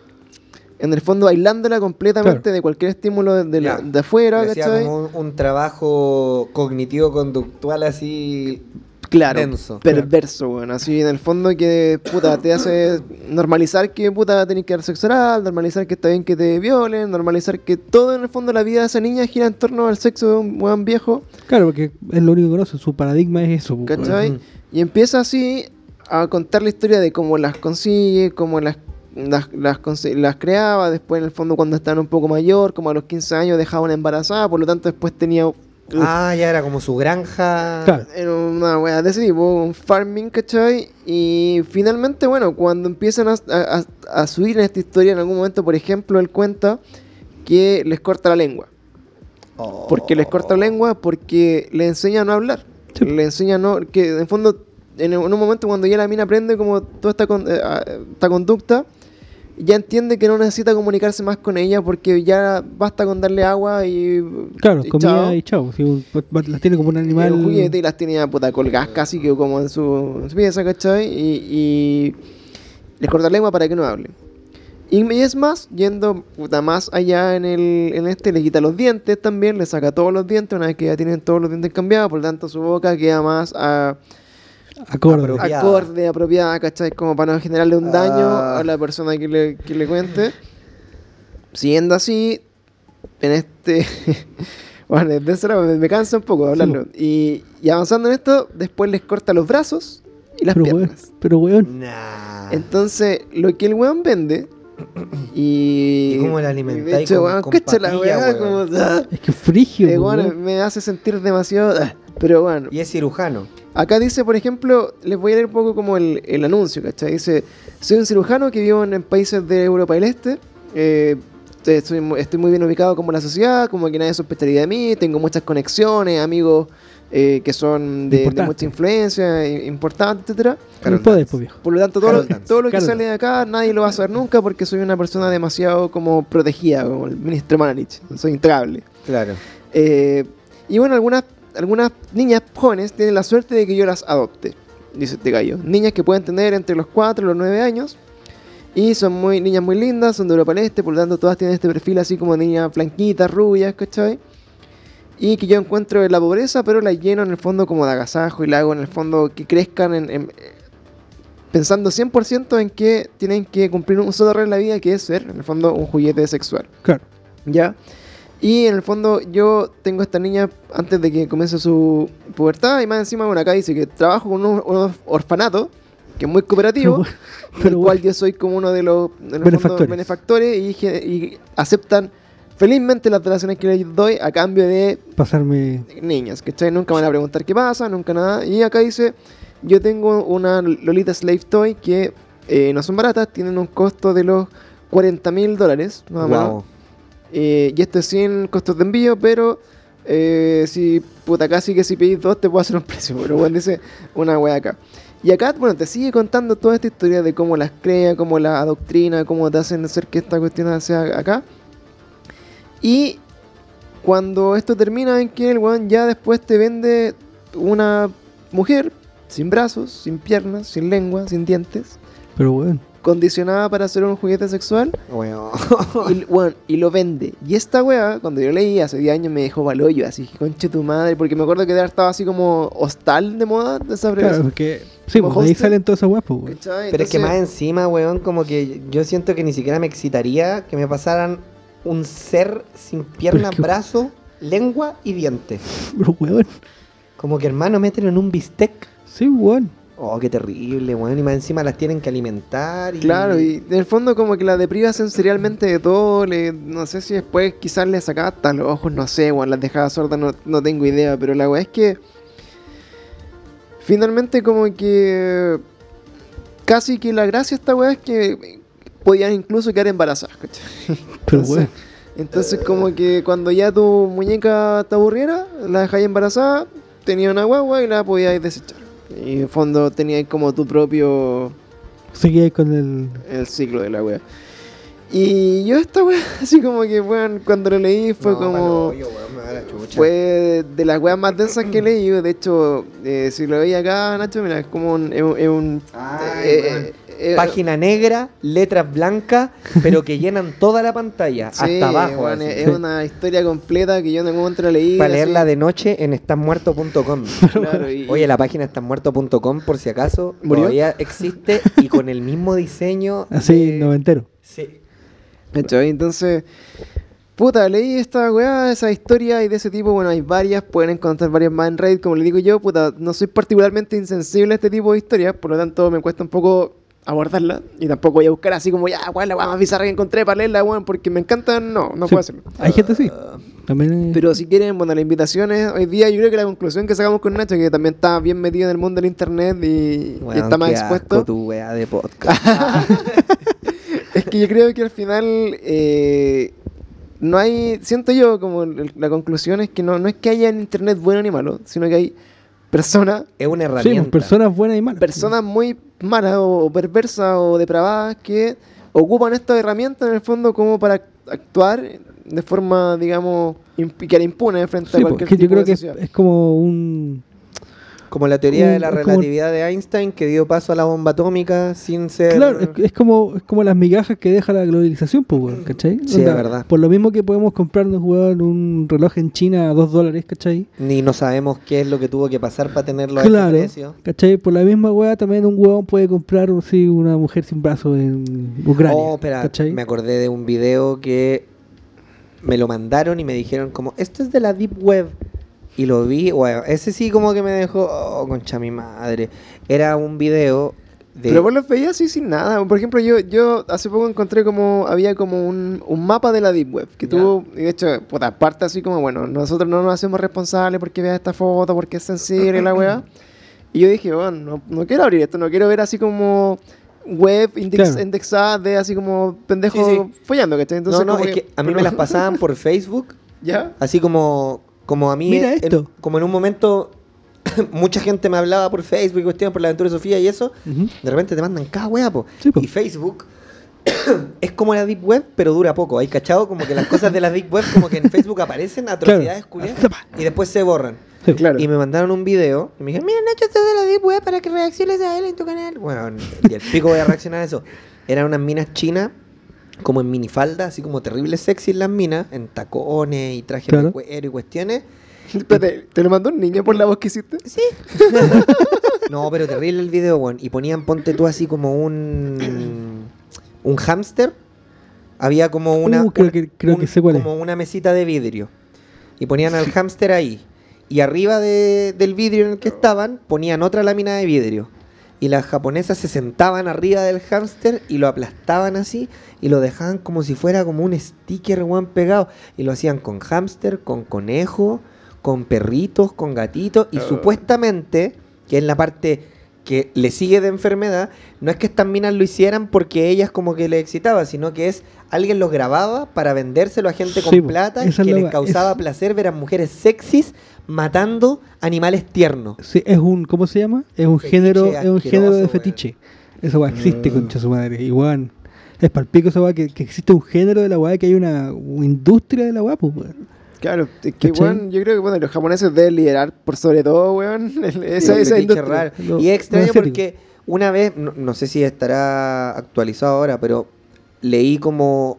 En el fondo, aislándola completamente Claro. de cualquier estímulo de, de la- de afuera, un, un trabajo cognitivo-conductual así. Claro, denso. perverso, bueno, así en el fondo que puta te hace normalizar que puta tenés que dar sexo oral, normalizar que está bien que te violen, normalizar que todo en el fondo la vida de esa niña gira en torno al sexo de un buen viejo, Claro, porque es lo único que conoce. Su paradigma es eso. po, ¿cachai? Y empieza así a contar la historia de cómo las consigue, cómo las las, las, las creaba, después en el fondo cuando estaban un poco mayor, como a los 15 años dejaba una embarazada, por lo tanto después tenía Ah, ya era como su granja. Claro. Era una wea de ese tipo, un farming, ¿cachai? Y finalmente, bueno, cuando empiezan a, a- a subir en esta historia, en algún momento, por ejemplo, él cuenta que les corta la lengua. Oh. ¿Por qué les corta la lengua? Porque le enseña a no hablar. Sí. Le enseña a no. Que en fondo, en, un momento cuando ya la mina aprende como toda esta, con- eh, esta conducta, ya entiende que no necesita comunicarse más con ella porque ya basta con darle agua y. Claro, y comida chao. y chao. Si las tiene como un animal. juguete y las tenía puta colgadas casi que como en su, en su pieza, ¿cachai? Y, y les corta la lengua para que no hablen. Y y es más, yendo puta más allá en el en este, le quita los dientes también, le saca todos los dientes, una vez que ya tienen todos los dientes cambiados, por lo tanto su boca queda más a, Acorde. Apropiada. acorde, apropiada, ¿cachai? Como para no generarle un daño Ah. a la persona que le, que le cuente. Siguiendo así, en este. (laughs) bueno, de eso me, me cansa un poco de hablarlo. Y, y avanzando en esto, después les corta los brazos y las pero, weón, piernas. pero weón. Nah. Entonces, lo que el weón vende. (coughs) Y. ¿Y cómo la De alimentáis hecho, con- weón, con cacha la weá, weón? como. (laughs) ah, Es que frigio, eh, weón, weón. me hace sentir demasiado. ah, Pero bueno. Y es cirujano. Acá dice, por ejemplo, les voy a leer un poco como el, el anuncio, ¿cachai? Dice, soy un cirujano que vivo en, en países de Europa del Este. eh, estoy, mu- estoy muy bien ubicado como en la sociedad, como que nadie sospecharía de mí, tengo muchas conexiones, amigos eh, que son de, mucha influencia, importantes, etcétera. El poder, pues viejo. Por lo tanto, todo, lo, Dance. todo lo que Carol sale de acá nadie lo va a saber nunca porque soy una persona demasiado como protegida, como el ministro Manich. Soy intocable. Claro. Eh, y bueno, algunas, algunas niñas jóvenes tienen la suerte de que yo las adopte, dice este gallo. Niñas que pueden tener entre los 4 y los 9 años. Y son muy niñas muy lindas, son de Europa del Este, por lo tanto todas tienen este perfil así como niñas blanquitas, rubias, ¿cachai? Y que yo encuentro en la pobreza, pero las lleno en el fondo como de agasajo y la hago en el fondo que crezcan en, en- pensando 100% en que tienen que cumplir un solo rol en la vida, que es ser, en el fondo, un juguete sexual. Claro. ¿Ya? Y en el fondo yo tengo a esta niña antes de que comience su pubertad y más encima, bueno, acá dice que trabajo con un, un orfanato, que es muy cooperativo, Pero, del cual yo soy como uno de los Benefactores. benefactores y, aceptan felizmente las donaciones que les doy a cambio de pasarme. niñas, ¿cachai? Nunca me van a preguntar qué pasa, nunca nada. Y acá dice, yo tengo una Lolita Slave Toy que eh, no son baratas, tienen un costo de los 40 mil dólares, más menos. Wow. Eh, y esto es sin costos de envío, pero eh, si puta casi que si pedís dos te puedo hacer un (laughs) precio. Pero bueno, dice una wea acá. Y acá, bueno, te sigue contando toda esta historia de cómo las crea, cómo las adoctrina, cómo te hacen hacer que esta cuestión sea acá. Y cuando esto termina en que el weón ya después te vende una mujer sin brazos, sin piernas, sin lengua, sin dientes, Pero weón. Condicionada para ser un juguete sexual Weón. y, bueno, y lo vende. Y esta weá, cuando yo leí hace 10 años, me dejó balollo, así que conche tu madre, porque me acuerdo que estaba así como hostal de moda de esa Claro, breve. porque. Sí, pues de ahí salen todas esas weas, pues, weón. Pero es que más encima, weón, como que yo siento que ni siquiera me excitaría que me pasaran un ser sin piernas, es que- brazo, lengua y dientes. (laughs) Pero, weón. Como que hermano, mételo en un bistec. Sí, weón. Oh, qué terrible, weón. Y más encima las tienen que alimentar. Y... Claro, y en el fondo como que la depriva sensorialmente de todo, le, no sé si después quizás le sacaba hasta los ojos, no sé, weón, las dejaba sordas, no, no tengo idea, pero la weá es que finalmente como que casi que la gracia de esta weá es que podían incluso quedar embarazadas, ¿cachai? (laughs) Pero, Entonces, weón. Entonces como que cuando ya tu muñeca te aburriera, la dejáis embarazada, tenía una guagua y la podíais desechar. Y en fondo teníais como tu propio Seguí ahí con el. el ciclo de la wea. Y yo esta wea, (laughs) así como que, weón, cuando lo leí fue No, como... palollo, weón, me chucha. Fue de las weas más densas que he leído. De hecho, eh, si lo veis acá, Nacho, mira, es como un... es un- es un- Ay, eh, weón. Eh, eh, Página negra, letras blancas, pero que (laughs) llenan toda la pantalla, sí, hasta abajo. es una historia completa que yo en algún momento la leí. Para así. leerla de noche en estanmuerto.com. (laughs) Claro, y- Oye, la página estanmuerto.com, por si acaso, ¿Murió? todavía existe y con el mismo diseño. (laughs) Así, de- noventero. Sí. Entonces, puta, leí esta weá, esa historia y de ese tipo, bueno, hay varias, pueden encontrar varias más en Reddit, como le digo yo, puta, no soy particularmente insensible a este tipo de historias, por lo tanto me cuesta un poco abordarla y tampoco voy a buscar así como, ya, weón, la más bizarra que encontré para leerla, weón, porque me encanta, no, no Sí. puedo hacerlo. Hay gente así. También. es- Pero si quieren, bueno, la invitación es, hoy día yo creo que la conclusión que sacamos con Nacho, que también está bien metido en el mundo del internet y, está más qué asco expuesto. tu weá de podcast. (laughs) Es que yo creo que al final eh, no hay, siento yo como la conclusión es que no, no es que haya en internet bueno ni malo, sino que hay personas, es una sí, pues, herramienta. personas buenas y malas. personas muy malas o, perversas o depravadas que ocupan esta herramienta en el fondo como para actuar de forma, digamos, que era impune frente Sí, a pues, cualquier que yo tipo creo de que es como un. Como la teoría de la como- relatividad de Einstein que dio paso a la bomba atómica sin ser. Claro, es, es como, es como las migajas que deja la globalización, pues, weón, ¿cachai? Sí, es verdad. Por lo mismo que podemos comprarnos, weón, un reloj en China a dos dólares, ¿cachai? Ni no sabemos qué es lo que tuvo que pasar para tenerlo a Claro, ese precio. ¿cachai? Por la misma weá también un weón puede comprar sí, una mujer sin brazo en Ucrania, Oh, espera, ¿cachai? me acordé de un video que me lo mandaron y me dijeron como, esto es de la Deep Web. Y lo vi, bueno, ese sí como que me dejó, oh, concha mi madre. Era un video de... Pero vos los veías así sin nada. Por ejemplo, yo, yo hace poco encontré como, había como un, un mapa de la Deep Web, que tuvo, y de hecho, puta, aparte así como, bueno, nosotros no nos hacemos responsables porque veas esta foto, porque es sensible y la weá. Y yo dije, bueno, no, no quiero abrir esto, no quiero ver así como web index, Claro. indexada de así como pendejos Sí, sí. follando, ¿cachai? no, Entonces, no, como es que a mí me las pasaban por (laughs) Facebook, ¿Ya? así como, como a mí... Mira en- esto. como en un momento (coughs) mucha gente me hablaba por Facebook cuestiones por la aventura de Sofía y eso. Ujú. De repente te mandan cada wea, po. Sí, po. Y Facebook (coughs) es como la Deep Web, pero dura poco. ¿Hay cachado? Como que las cosas de la Deep Web, como que en Facebook aparecen atrocidades culiadas y después se borran. Sí. Claro. Y me mandaron un video y me dijeron, mira Nacho, esto es de la Deep Web para que reacciones a él en tu canal. Bueno, y el pico voy a reaccionar a eso. Eran unas minas chinas, como en minifalda, así como terrible sexy las minas, en tacones y trajes Claro. de cuero y cuestiones. (laughs) Espérate, ¿te lo mandó un niño por la voz que hiciste? Sí. (laughs) no, pero terrible el video, weón. Y ponían, ponte tú así como un. Un hámster. Había como una. Uh, creo una- que- creo que sé cuál es. Como una mesita de vidrio. Y ponían al hámster ahí. Y arriba de- del vidrio en el que estaban, ponían otra lámina de vidrio. Y las japonesas se sentaban arriba del hámster y lo aplastaban así y lo dejaban como si fuera como un sticker, weón, pegado. Y lo hacían con hámster, con conejo, con perritos, con gatitos. Y Oh. supuestamente, que es la parte que le sigue de enfermedad, no es que estas minas lo hicieran porque ellas como que le excitaba, sino que es alguien los grababa para vendérselo a gente con Sí, plata es que les causaba es- placer ver a mujeres sexys matando animales tiernos. Sí, es un, ¿cómo se llama? Es un Fetiche género, es un género de weón. fetiche. Esa weá existe, Mm. concha su madre. Y weón, es palpico esa weá que, que existe un género de la weá, que hay una, una industria de la weá, pues weón. Claro, es que, weón, yo creo que, bueno, los japoneses deben liderar por sobre todo, weón, (laughs) esa, esa industria. raros. Lo- Y es extraño porque Una vez, no, no sé si estará actualizado ahora, pero leí como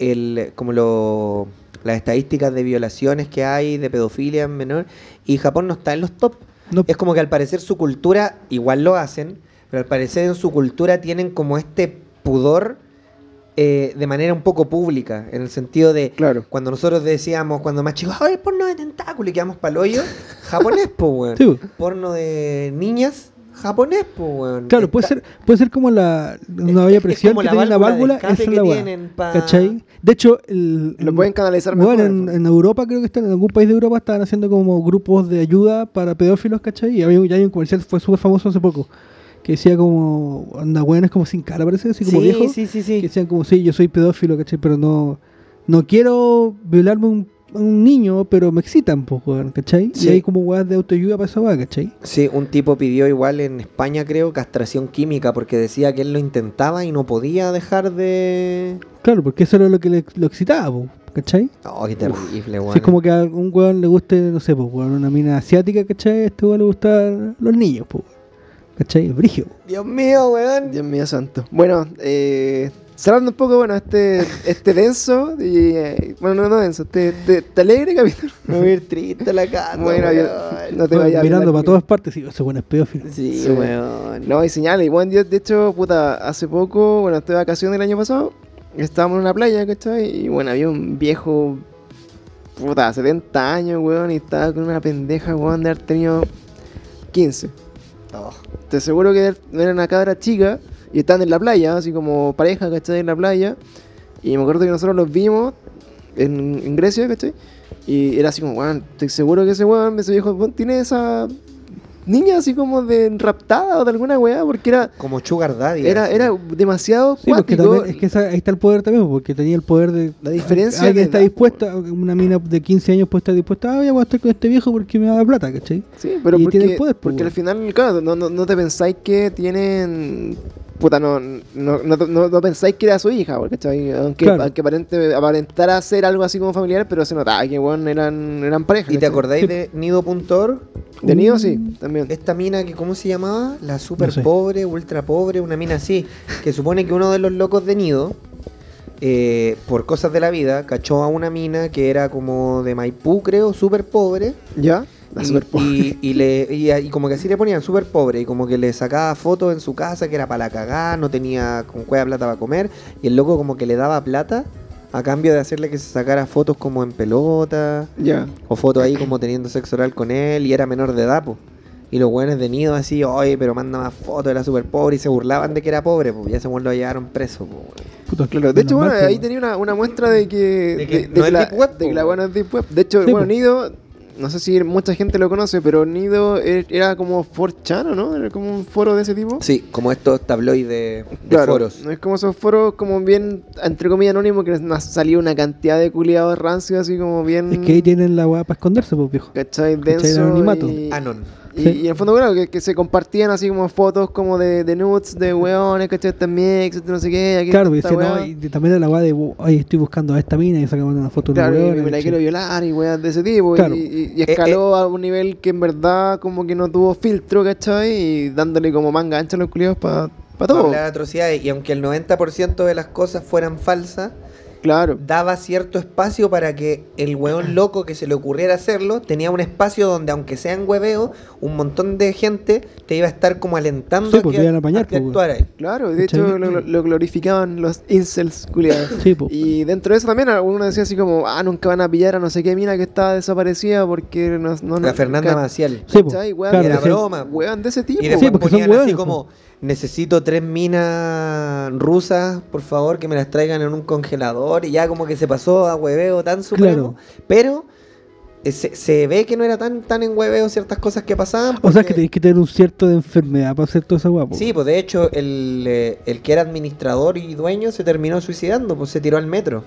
el como lo, las estadísticas de violaciones que hay, de pedofilia en menor, y Japón no está en los top. No. Es como que al parecer su cultura, igual lo hacen, pero al parecer en su cultura tienen como este pudor eh, de manera un poco pública, en el sentido de Claro. cuando nosotros decíamos, cuando más chicos, ¡ay, porno de tentáculo! y quedamos pa'l hoyo, (laughs) japonés. Sí, po. Porno de niñas, japonés, po, weón. Claro, puede ser, puede ser como la una es- olla es presión como que la tiene una válvula esa es que la tienen pa- ¿Cachai? De hecho, el, Lo en- pueden canalizar bueno, mejor. en, en Europa creo que están, en algún país de Europa estaban haciendo como grupos de ayuda para pedófilos, ¿cachai? Y había, ya hay un comercial, fue súper famoso hace poco, que decía como, anda, weones como sin cara, parece, así como sí, viejo. sí, sí, Que sí. decían como, sí, yo soy pedófilo, ¿cachai? Pero no, no quiero violarme un, un niño, pero me excitan, pues, weón, ¿cachai? Sí. Y hay como weas de autoayuda para esa weá, ¿cachai? Sí, un tipo pidió igual en España, creo, castración química, porque decía que él lo intentaba y no podía dejar de... Claro, porque eso era lo que le, lo excitaba, po, ¿cachai? Oh, qué terrible, weón. Si es como que a un weón le guste, no sé, pues, weón, una mina asiática, ¿cachai? A este weón le gustan los niños, pues, ¿cachai? Es brigio. Dios mío, weón. Dios mío santo. Bueno, eh, cerrando un poco, bueno, este, este denso, y, eh, bueno, no, no denso, este, este, este alegre capítulo. Me voy a ir triste a la casa, (laughs) Bueno, yo- no te vayas a mirando para todas partes, sí, ese weón es pedófilo. Sí, Sí. weón. No, hay señales. Y bueno, yo, de hecho, puta, hace poco, bueno, estuve de vacaciones el año pasado, estábamos en una playa, ¿cachai? Y bueno, había un viejo, puta, 70 años, weón, y estaba con una pendeja, weón, de haber tenido 15. Oh. Te aseguro que era una cabra chica y estaban en la playa, así como pareja, ¿cachai? En la playa. Y me acuerdo que nosotros los vimos en, en Grecia, ¿cachai? Y era así como, weón, estoy seguro que ese weón, ese viejo, weón, tiene esa niña así como de raptada o de alguna weá, porque era, Como Sugar Daddy. era, así. era demasiado Sí, porque cuático. también, es que esa- ahí está el poder también, porque tenía el poder de... La diferencia Alguien está dispuesta, una mina de 15 años puede estar dispuesta, ah, ya voy a estar con este viejo porque me da plata, ¿cachai? Sí, pero Y porque, tiene el poder, pues, porque al final, claro, no, no, no te pensáis que tienen. Puta, no, no, no, no- no pensáis que era su hija, ¿cachai? Aunque, Claro. aunque aparente, aparentara ser algo así como familiar, pero se notaba que, bueno, eran, eran pareja. ¿Y te acordáis Sí. de (laughs) Nido.org? De nido, sí, también. Esta mina que, ¿cómo se llamaba? La super No sé. pobre, ultra pobre, una mina así. Que supone que uno de los locos de Nido, eh, por cosas de la vida, cachó a una mina que era como de Maipú, creo, súper pobre. ¿Ya? La y, super pobre. y, y le, y, y como que así le ponían súper pobre. Y como que le sacaba fotos en su casa que era para la cagada, no tenía con cueva plata para comer. Y el loco como que le daba plata a cambio de hacerle que se sacara fotos como en pelota. Ya. O fotos ahí como teniendo sexo oral con él y era menor de edad, po. Y los buenos de nido así, oye, pero manda más fotos, era súper pobre y se burlaban de que era pobre, pues ya weón lo llevaron preso. Puta, Claro, de hecho, bueno, ahí tenía una, una muestra de que. De que de, no que es la, Deep Web, de que la buena es Deep Web. De hecho, Sí, bueno, po. Nido, no sé si mucha gente lo conoce, pero Nido e- era como 4chan, ¿o ¿no? Era como un foro de ese tipo. Sí, como estos tabloides de, de Claro, foros. no es como esos foros como bien, entre comillas, anónimos, que nos salió una cantidad de culiados rancios, así como bien... Es que ahí tienen la weá para esconderse, pues viejo. ¿Cachai? Denso anonimato. y, Anon. Y, Sí. y en el fondo, claro, que, que se compartían así como fotos como de, de nudes, de weones, ¿cachai? También, etcétera, no sé qué. Aquí Claro, y está no, también era la weá de, oye, estoy buscando a esta mina y sacamos una foto de Claro, y me la quiero violar y weas de ese tipo. y- Claro. Y, y escaló a un nivel que en verdad como que no tuvo filtro, ¿cachai? Y dándole como manga ancha a los culiados para Para todo. de atrocidades. Y aunque el 90% de las cosas fueran falsas, Claro. daba cierto espacio para que el weón loco que se le ocurriera hacerlo tenía un espacio donde, aunque sea en hueveo, un montón de gente te iba a estar como alentando Sí, a que, iban a apañar, a que pues, actuaras. Claro, de hecho lo, lo- lo glorificaban los incels culiados. Sí, po. Y dentro de eso también uno decía así como, ah, nunca van a pillar a no sé qué mina que está desaparecida porque no... no, La Fernanda Maciel. Sí, po. ¿cachai? Weón, Claro, era sí. broma. Weón de ese tipo. Y después porque son ponían así hueones, como, necesito tres minas rusas, por favor, que me las traigan en un congelador. Y ya como que se pasó a hueveo tan supremo. Claro. Pero se, se ve que no era tan, tan en hueveo ciertas cosas que pasaban. O sea, que tenéis que tener un cierto de enfermedad para hacer toda esa guapo. Sí, pues de hecho el, eh, el que era administrador y dueño se terminó suicidando, pues se tiró al metro.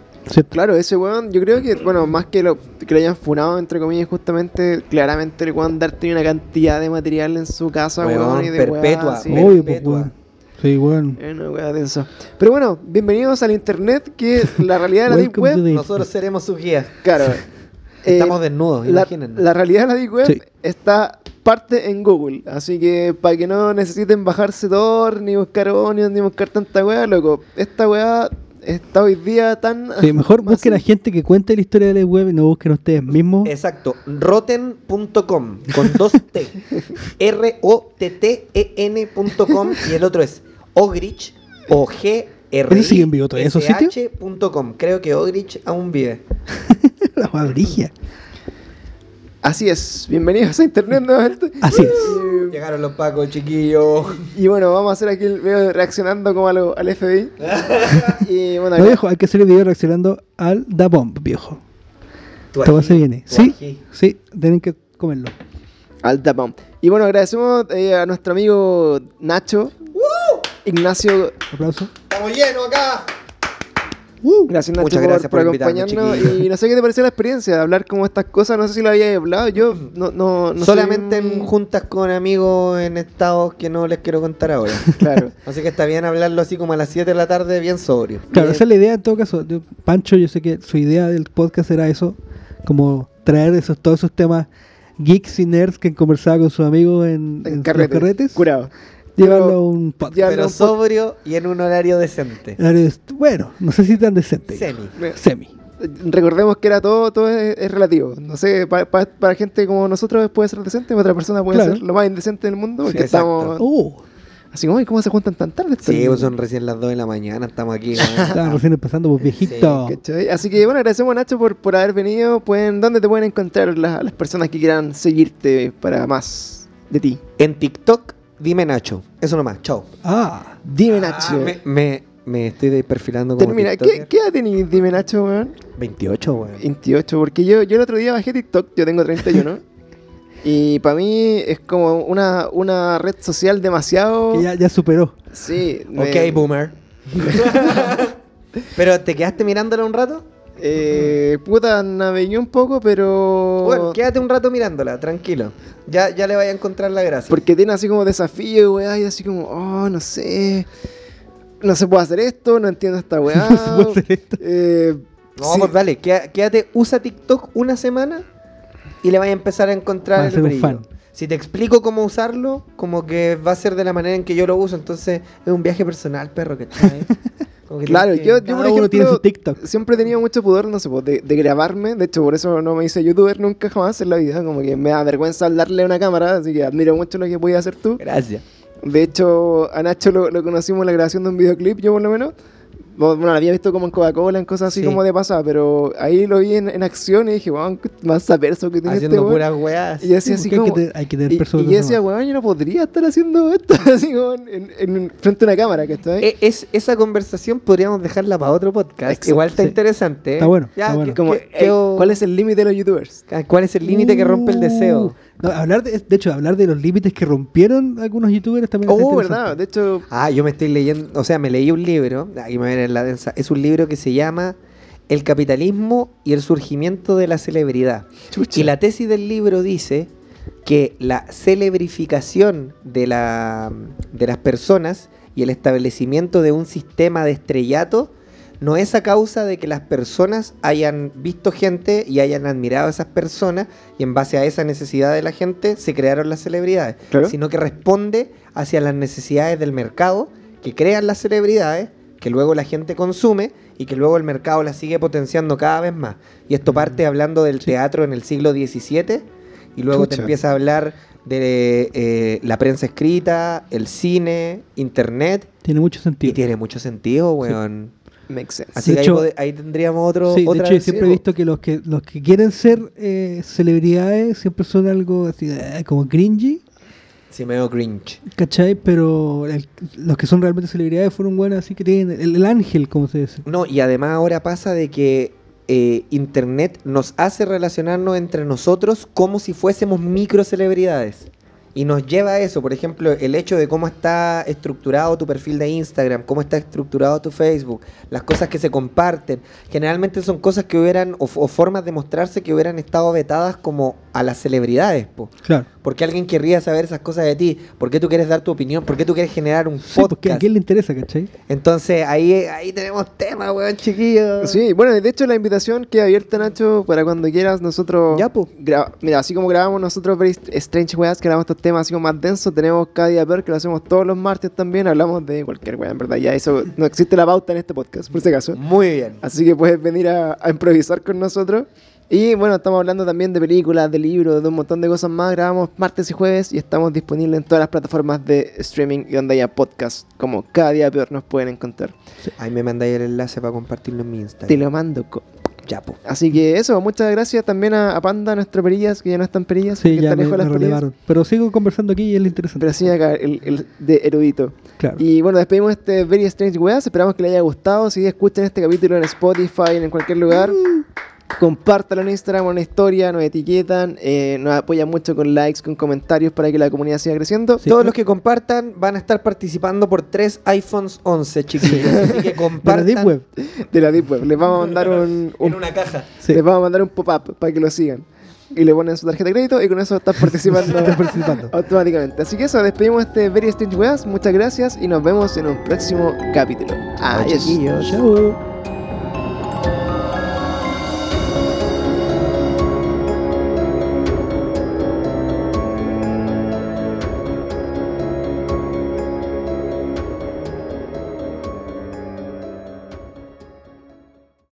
Claro, ese weón, yo creo que, bueno, más que lo que lo hayan funado, entre comillas, justamente, claramente el weón dar tenía una cantidad de material en su casa, weón, Weón, y de perpetua. Obvio, pues, weón. Sí, weón. Weá densa. Pero bueno, bienvenidos al internet, que la realidad de la Deep Web, Nosotros seremos sus guías. claro. Eh, Estamos desnudos, la, imagínense. la realidad de la Deep Web Sí. está parte en Google. Así que para que no necesiten bajarse Tor, ni buscar Onion, ni buscar tanta weá, loco. Esta weá está hoy día tan. Sí, mejor (laughs) busquen a gente que cuente la historia de la web y no busquen ustedes mismos. Exacto, rotten.com con dos T. (laughs) R-O-T-T-E-N.com y el otro es Ogrich o G ¿Eso sigue en vivo todavía esos sitios? .com. Creo que Ogrich aún vive. (laughs) la brigia. Así es. Bienvenidos a Internet nuevamente. Así es. Y- Llegaron los pacos, chiquillos. Y bueno, vamos a hacer aquí el video reaccionando como a lo- al FBI. (laughs) y bueno, No, viejo, hay que hacer el video reaccionando al Da Bomb, viejo. Todo se viene. Sí, ají. sí, tienen que comerlo. al tapón. Y bueno, agradecemos eh, a nuestro amigo Nacho. Ignacio, Aplauso. Estamos llenos acá. gracias Nacho Muchas por, gracias por acompañarnos. Y no sé qué te pareció la experiencia de hablar como estas cosas. No sé si lo había hablado. Yo no, no, no Solamente soy en juntas con amigos en estados que no les quiero contar ahora. (laughs) Claro. Así que está bien hablarlo así como a las 7 de la tarde, bien sobrio. Claro, esa es la idea en todo caso. Yo- Pancho, yo sé que su idea del podcast era eso, como traer esos, todos esos temas geeks y nerds que conversaba con sus amigos en, En en carrete, los carretes, Curado. Llevarlo a un podcast. ya- Pero po- sobrio y en un horario decente. Bueno, no sé si tan decente. Semi. Semi. Recordemos que era todo, todo es, es relativo. No sé, pa- pa- para gente como nosotros puede ser decente, para otra persona puede Claro. ser lo más indecente del mundo. Porque Sí, estamos Oh, así como, "Ay, ¿cómo se juntan tan tarde? Sí, niños?" pues son recién las 2 de la mañana, estamos aquí. (laughs) estaba recién empezando, pues viejito. Así que bueno, agradecemos Nacho por, por haber venido. Pueden, ¿Dónde te pueden encontrar las, las personas que quieran seguirte para más de ti? En TikTok, dime Nacho. Eso nomás, chao. Ah, Dime Nacho. Ah, me, me, me estoy perfilando como Termina, ¿qué. ¿qué edad tenés, Dime Nacho, weón? 28, weón. 28, porque yo, yo el otro día bajé TikTok, yo tengo 31. y (laughs) para mí es como una, una red social demasiado... que ya, ya superó. Sí. me- Ok, boomer. (laughs) (laughs) Pero, ¿te quedaste mirándola un rato? Eh, puta, navegué un poco, pero... Bueno, quédate un rato mirándola, tranquilo. Ya, ya le vaya a encontrar la gracia. Porque tiene así como desafío, weá, y así como, oh, no sé. No se puede hacer esto, no entiendo esta (laughs) weá. No se puede hacer esto. Eh, No, sí, pues dale, quédate, usa TikTok una semana y le vas a empezar a encontrar el brillo. fan. Si te explico cómo usarlo, como que va a ser de la manera en que yo lo uso, entonces es un viaje personal, perro, que (laughs) que Claro, yo, por tiene ejemplo, su TikTok. siempre he tenido mucho pudor, no sé, pues, de, de grabarme. De hecho, por eso no me hice youtuber nunca jamás en la vida. Como que me da vergüenza hablarle a una cámara, así que admiro mucho lo que podías hacer tú. Gracias. De hecho, a Nacho lo, lo conocimos en la grabación de un videoclip, yo por lo menos. Bueno, lo había visto como en Coca-Cola, en cosas así Sí. como de pasada, pero ahí lo vi en, en acción y dije, wow, qué más perso que tiene este Haciendo weón. puras weas. Y decía (laughs) así hay, como... que te- hay que tener Y, personas y decía, weón, yo no podría estar haciendo esto (laughs) así como en, en- en- frente a una cámara, ¿cachai? E- es, esa conversación podríamos dejarla para otro podcast. Exacto, Igual está sí. interesante. ¿eh? Está bueno, Ya, está bueno. que- como, que- ¿cuál es el límite de los youtubers? Ah, ¿Cuál es el límite que rompe el Uh, deseo? No, hablar de, de hecho, hablar de los límites que rompieron algunos youtubers también Oh, verdad, de hecho, Ah, yo me estoy leyendo, o sea, me leí un libro, aquí me ven en la densa, es un libro que se llama El capitalismo y el surgimiento de la celebridad. chucha. Y la tesis del libro dice que la celebrificación de, la, de las personas y el establecimiento de un sistema de estrellato no es a causa de que las personas hayan visto gente y hayan admirado a esas personas y en base a esa necesidad de la gente se crearon las celebridades, Claro. sino que responde hacia las necesidades del mercado que crean las celebridades, que luego la gente consume y que luego el mercado las sigue potenciando cada vez más. Y esto parte hablando del teatro en el siglo XVII y luego te empieza a hablar de eh, la prensa escrita, el cine, internet. Tiene mucho Y sentido. tiene mucho sentido, weón. Makes sense. Así De que ahí hecho- ahí, tendríamos otro. Sí, de otra hecho yo siempre he visto que los que los que quieren ser eh, celebridades siempre son algo así eh, como cringy, Sí, medio cringe. ¿cachai? Pero el- los que son realmente celebridades fueron buenos, así que tienen el, el ángel, como se dice. No, y además ahora pasa de que eh, Internet nos hace relacionarnos entre nosotros como si fuésemos micro celebridades. Y nos lleva a eso, por ejemplo, el hecho de cómo está estructurado tu perfil de Instagram, cómo está estructurado tu Facebook, las cosas que se comparten. Generalmente son cosas que hubieran, o, o formas de mostrarse que hubieran estado vetadas como a las celebridades, po. Claro. ¿Por qué alguien querría saber esas cosas de ti? ¿Por qué tú quieres dar tu opinión? ¿Por qué tú quieres generar un Sí, porque a podcast? quién le interesa, ¿cachai? Entonces ahí, ahí tenemos temas, weón, chiquillos. Sí, bueno, de hecho la invitación queda abierta, Nacho, para cuando quieras. Nosotros. Ya, gra- Mira, así como grabamos nosotros Very Strange Weas, grabamos estos temas así como más densos, tenemos cada día peor, que lo hacemos todos los martes también. Hablamos de cualquier wea, en verdad. Ya eso no existe la pauta en este podcast, por si acaso. Muy bien. Así que puedes venir a, a improvisar con nosotros. Y bueno, estamos hablando también de películas, de libros, de un montón de cosas más. Grabamos martes y jueves y estamos disponibles en todas las plataformas de streaming y donde haya podcast. Como cada día peor nos pueden encontrar. Ahí me mandáis el enlace para compartirlo en mi Te Instagram. lo mando. Ya, po. Así que eso, muchas gracias también a, a Panda, nuestro perillas, que ya no están perillas. Sí, porque ya está me, lejos de las perillas. Pero sigo conversando aquí y es lo interesante. Pero sí acá, el, el de erudito. claro. Y bueno, despedimos este Very Strange Weas. Esperamos que les haya gustado. Si escuchan este capítulo en Spotify, en cualquier lugar, compártalo en Instagram, una historia, nos etiquetan, eh, nos apoyan mucho con likes, con comentarios para que la comunidad siga creciendo. Sí. Todos los que compartan van a estar participando por tres iPhones 11, chiquillos. Así que (laughs) De la compartan Deep Web. De la Deep Web. Les vamos a mandar (laughs) un, un- en una caja. Sí. les vamos a mandar un pop-up para que lo sigan. Y le ponen su tarjeta de crédito y con eso están participando. (laughs) Automáticamente. Así que eso, despedimos este Very Strange Weas. Muchas gracias y nos vemos en un próximo capítulo. Adiós. Chao.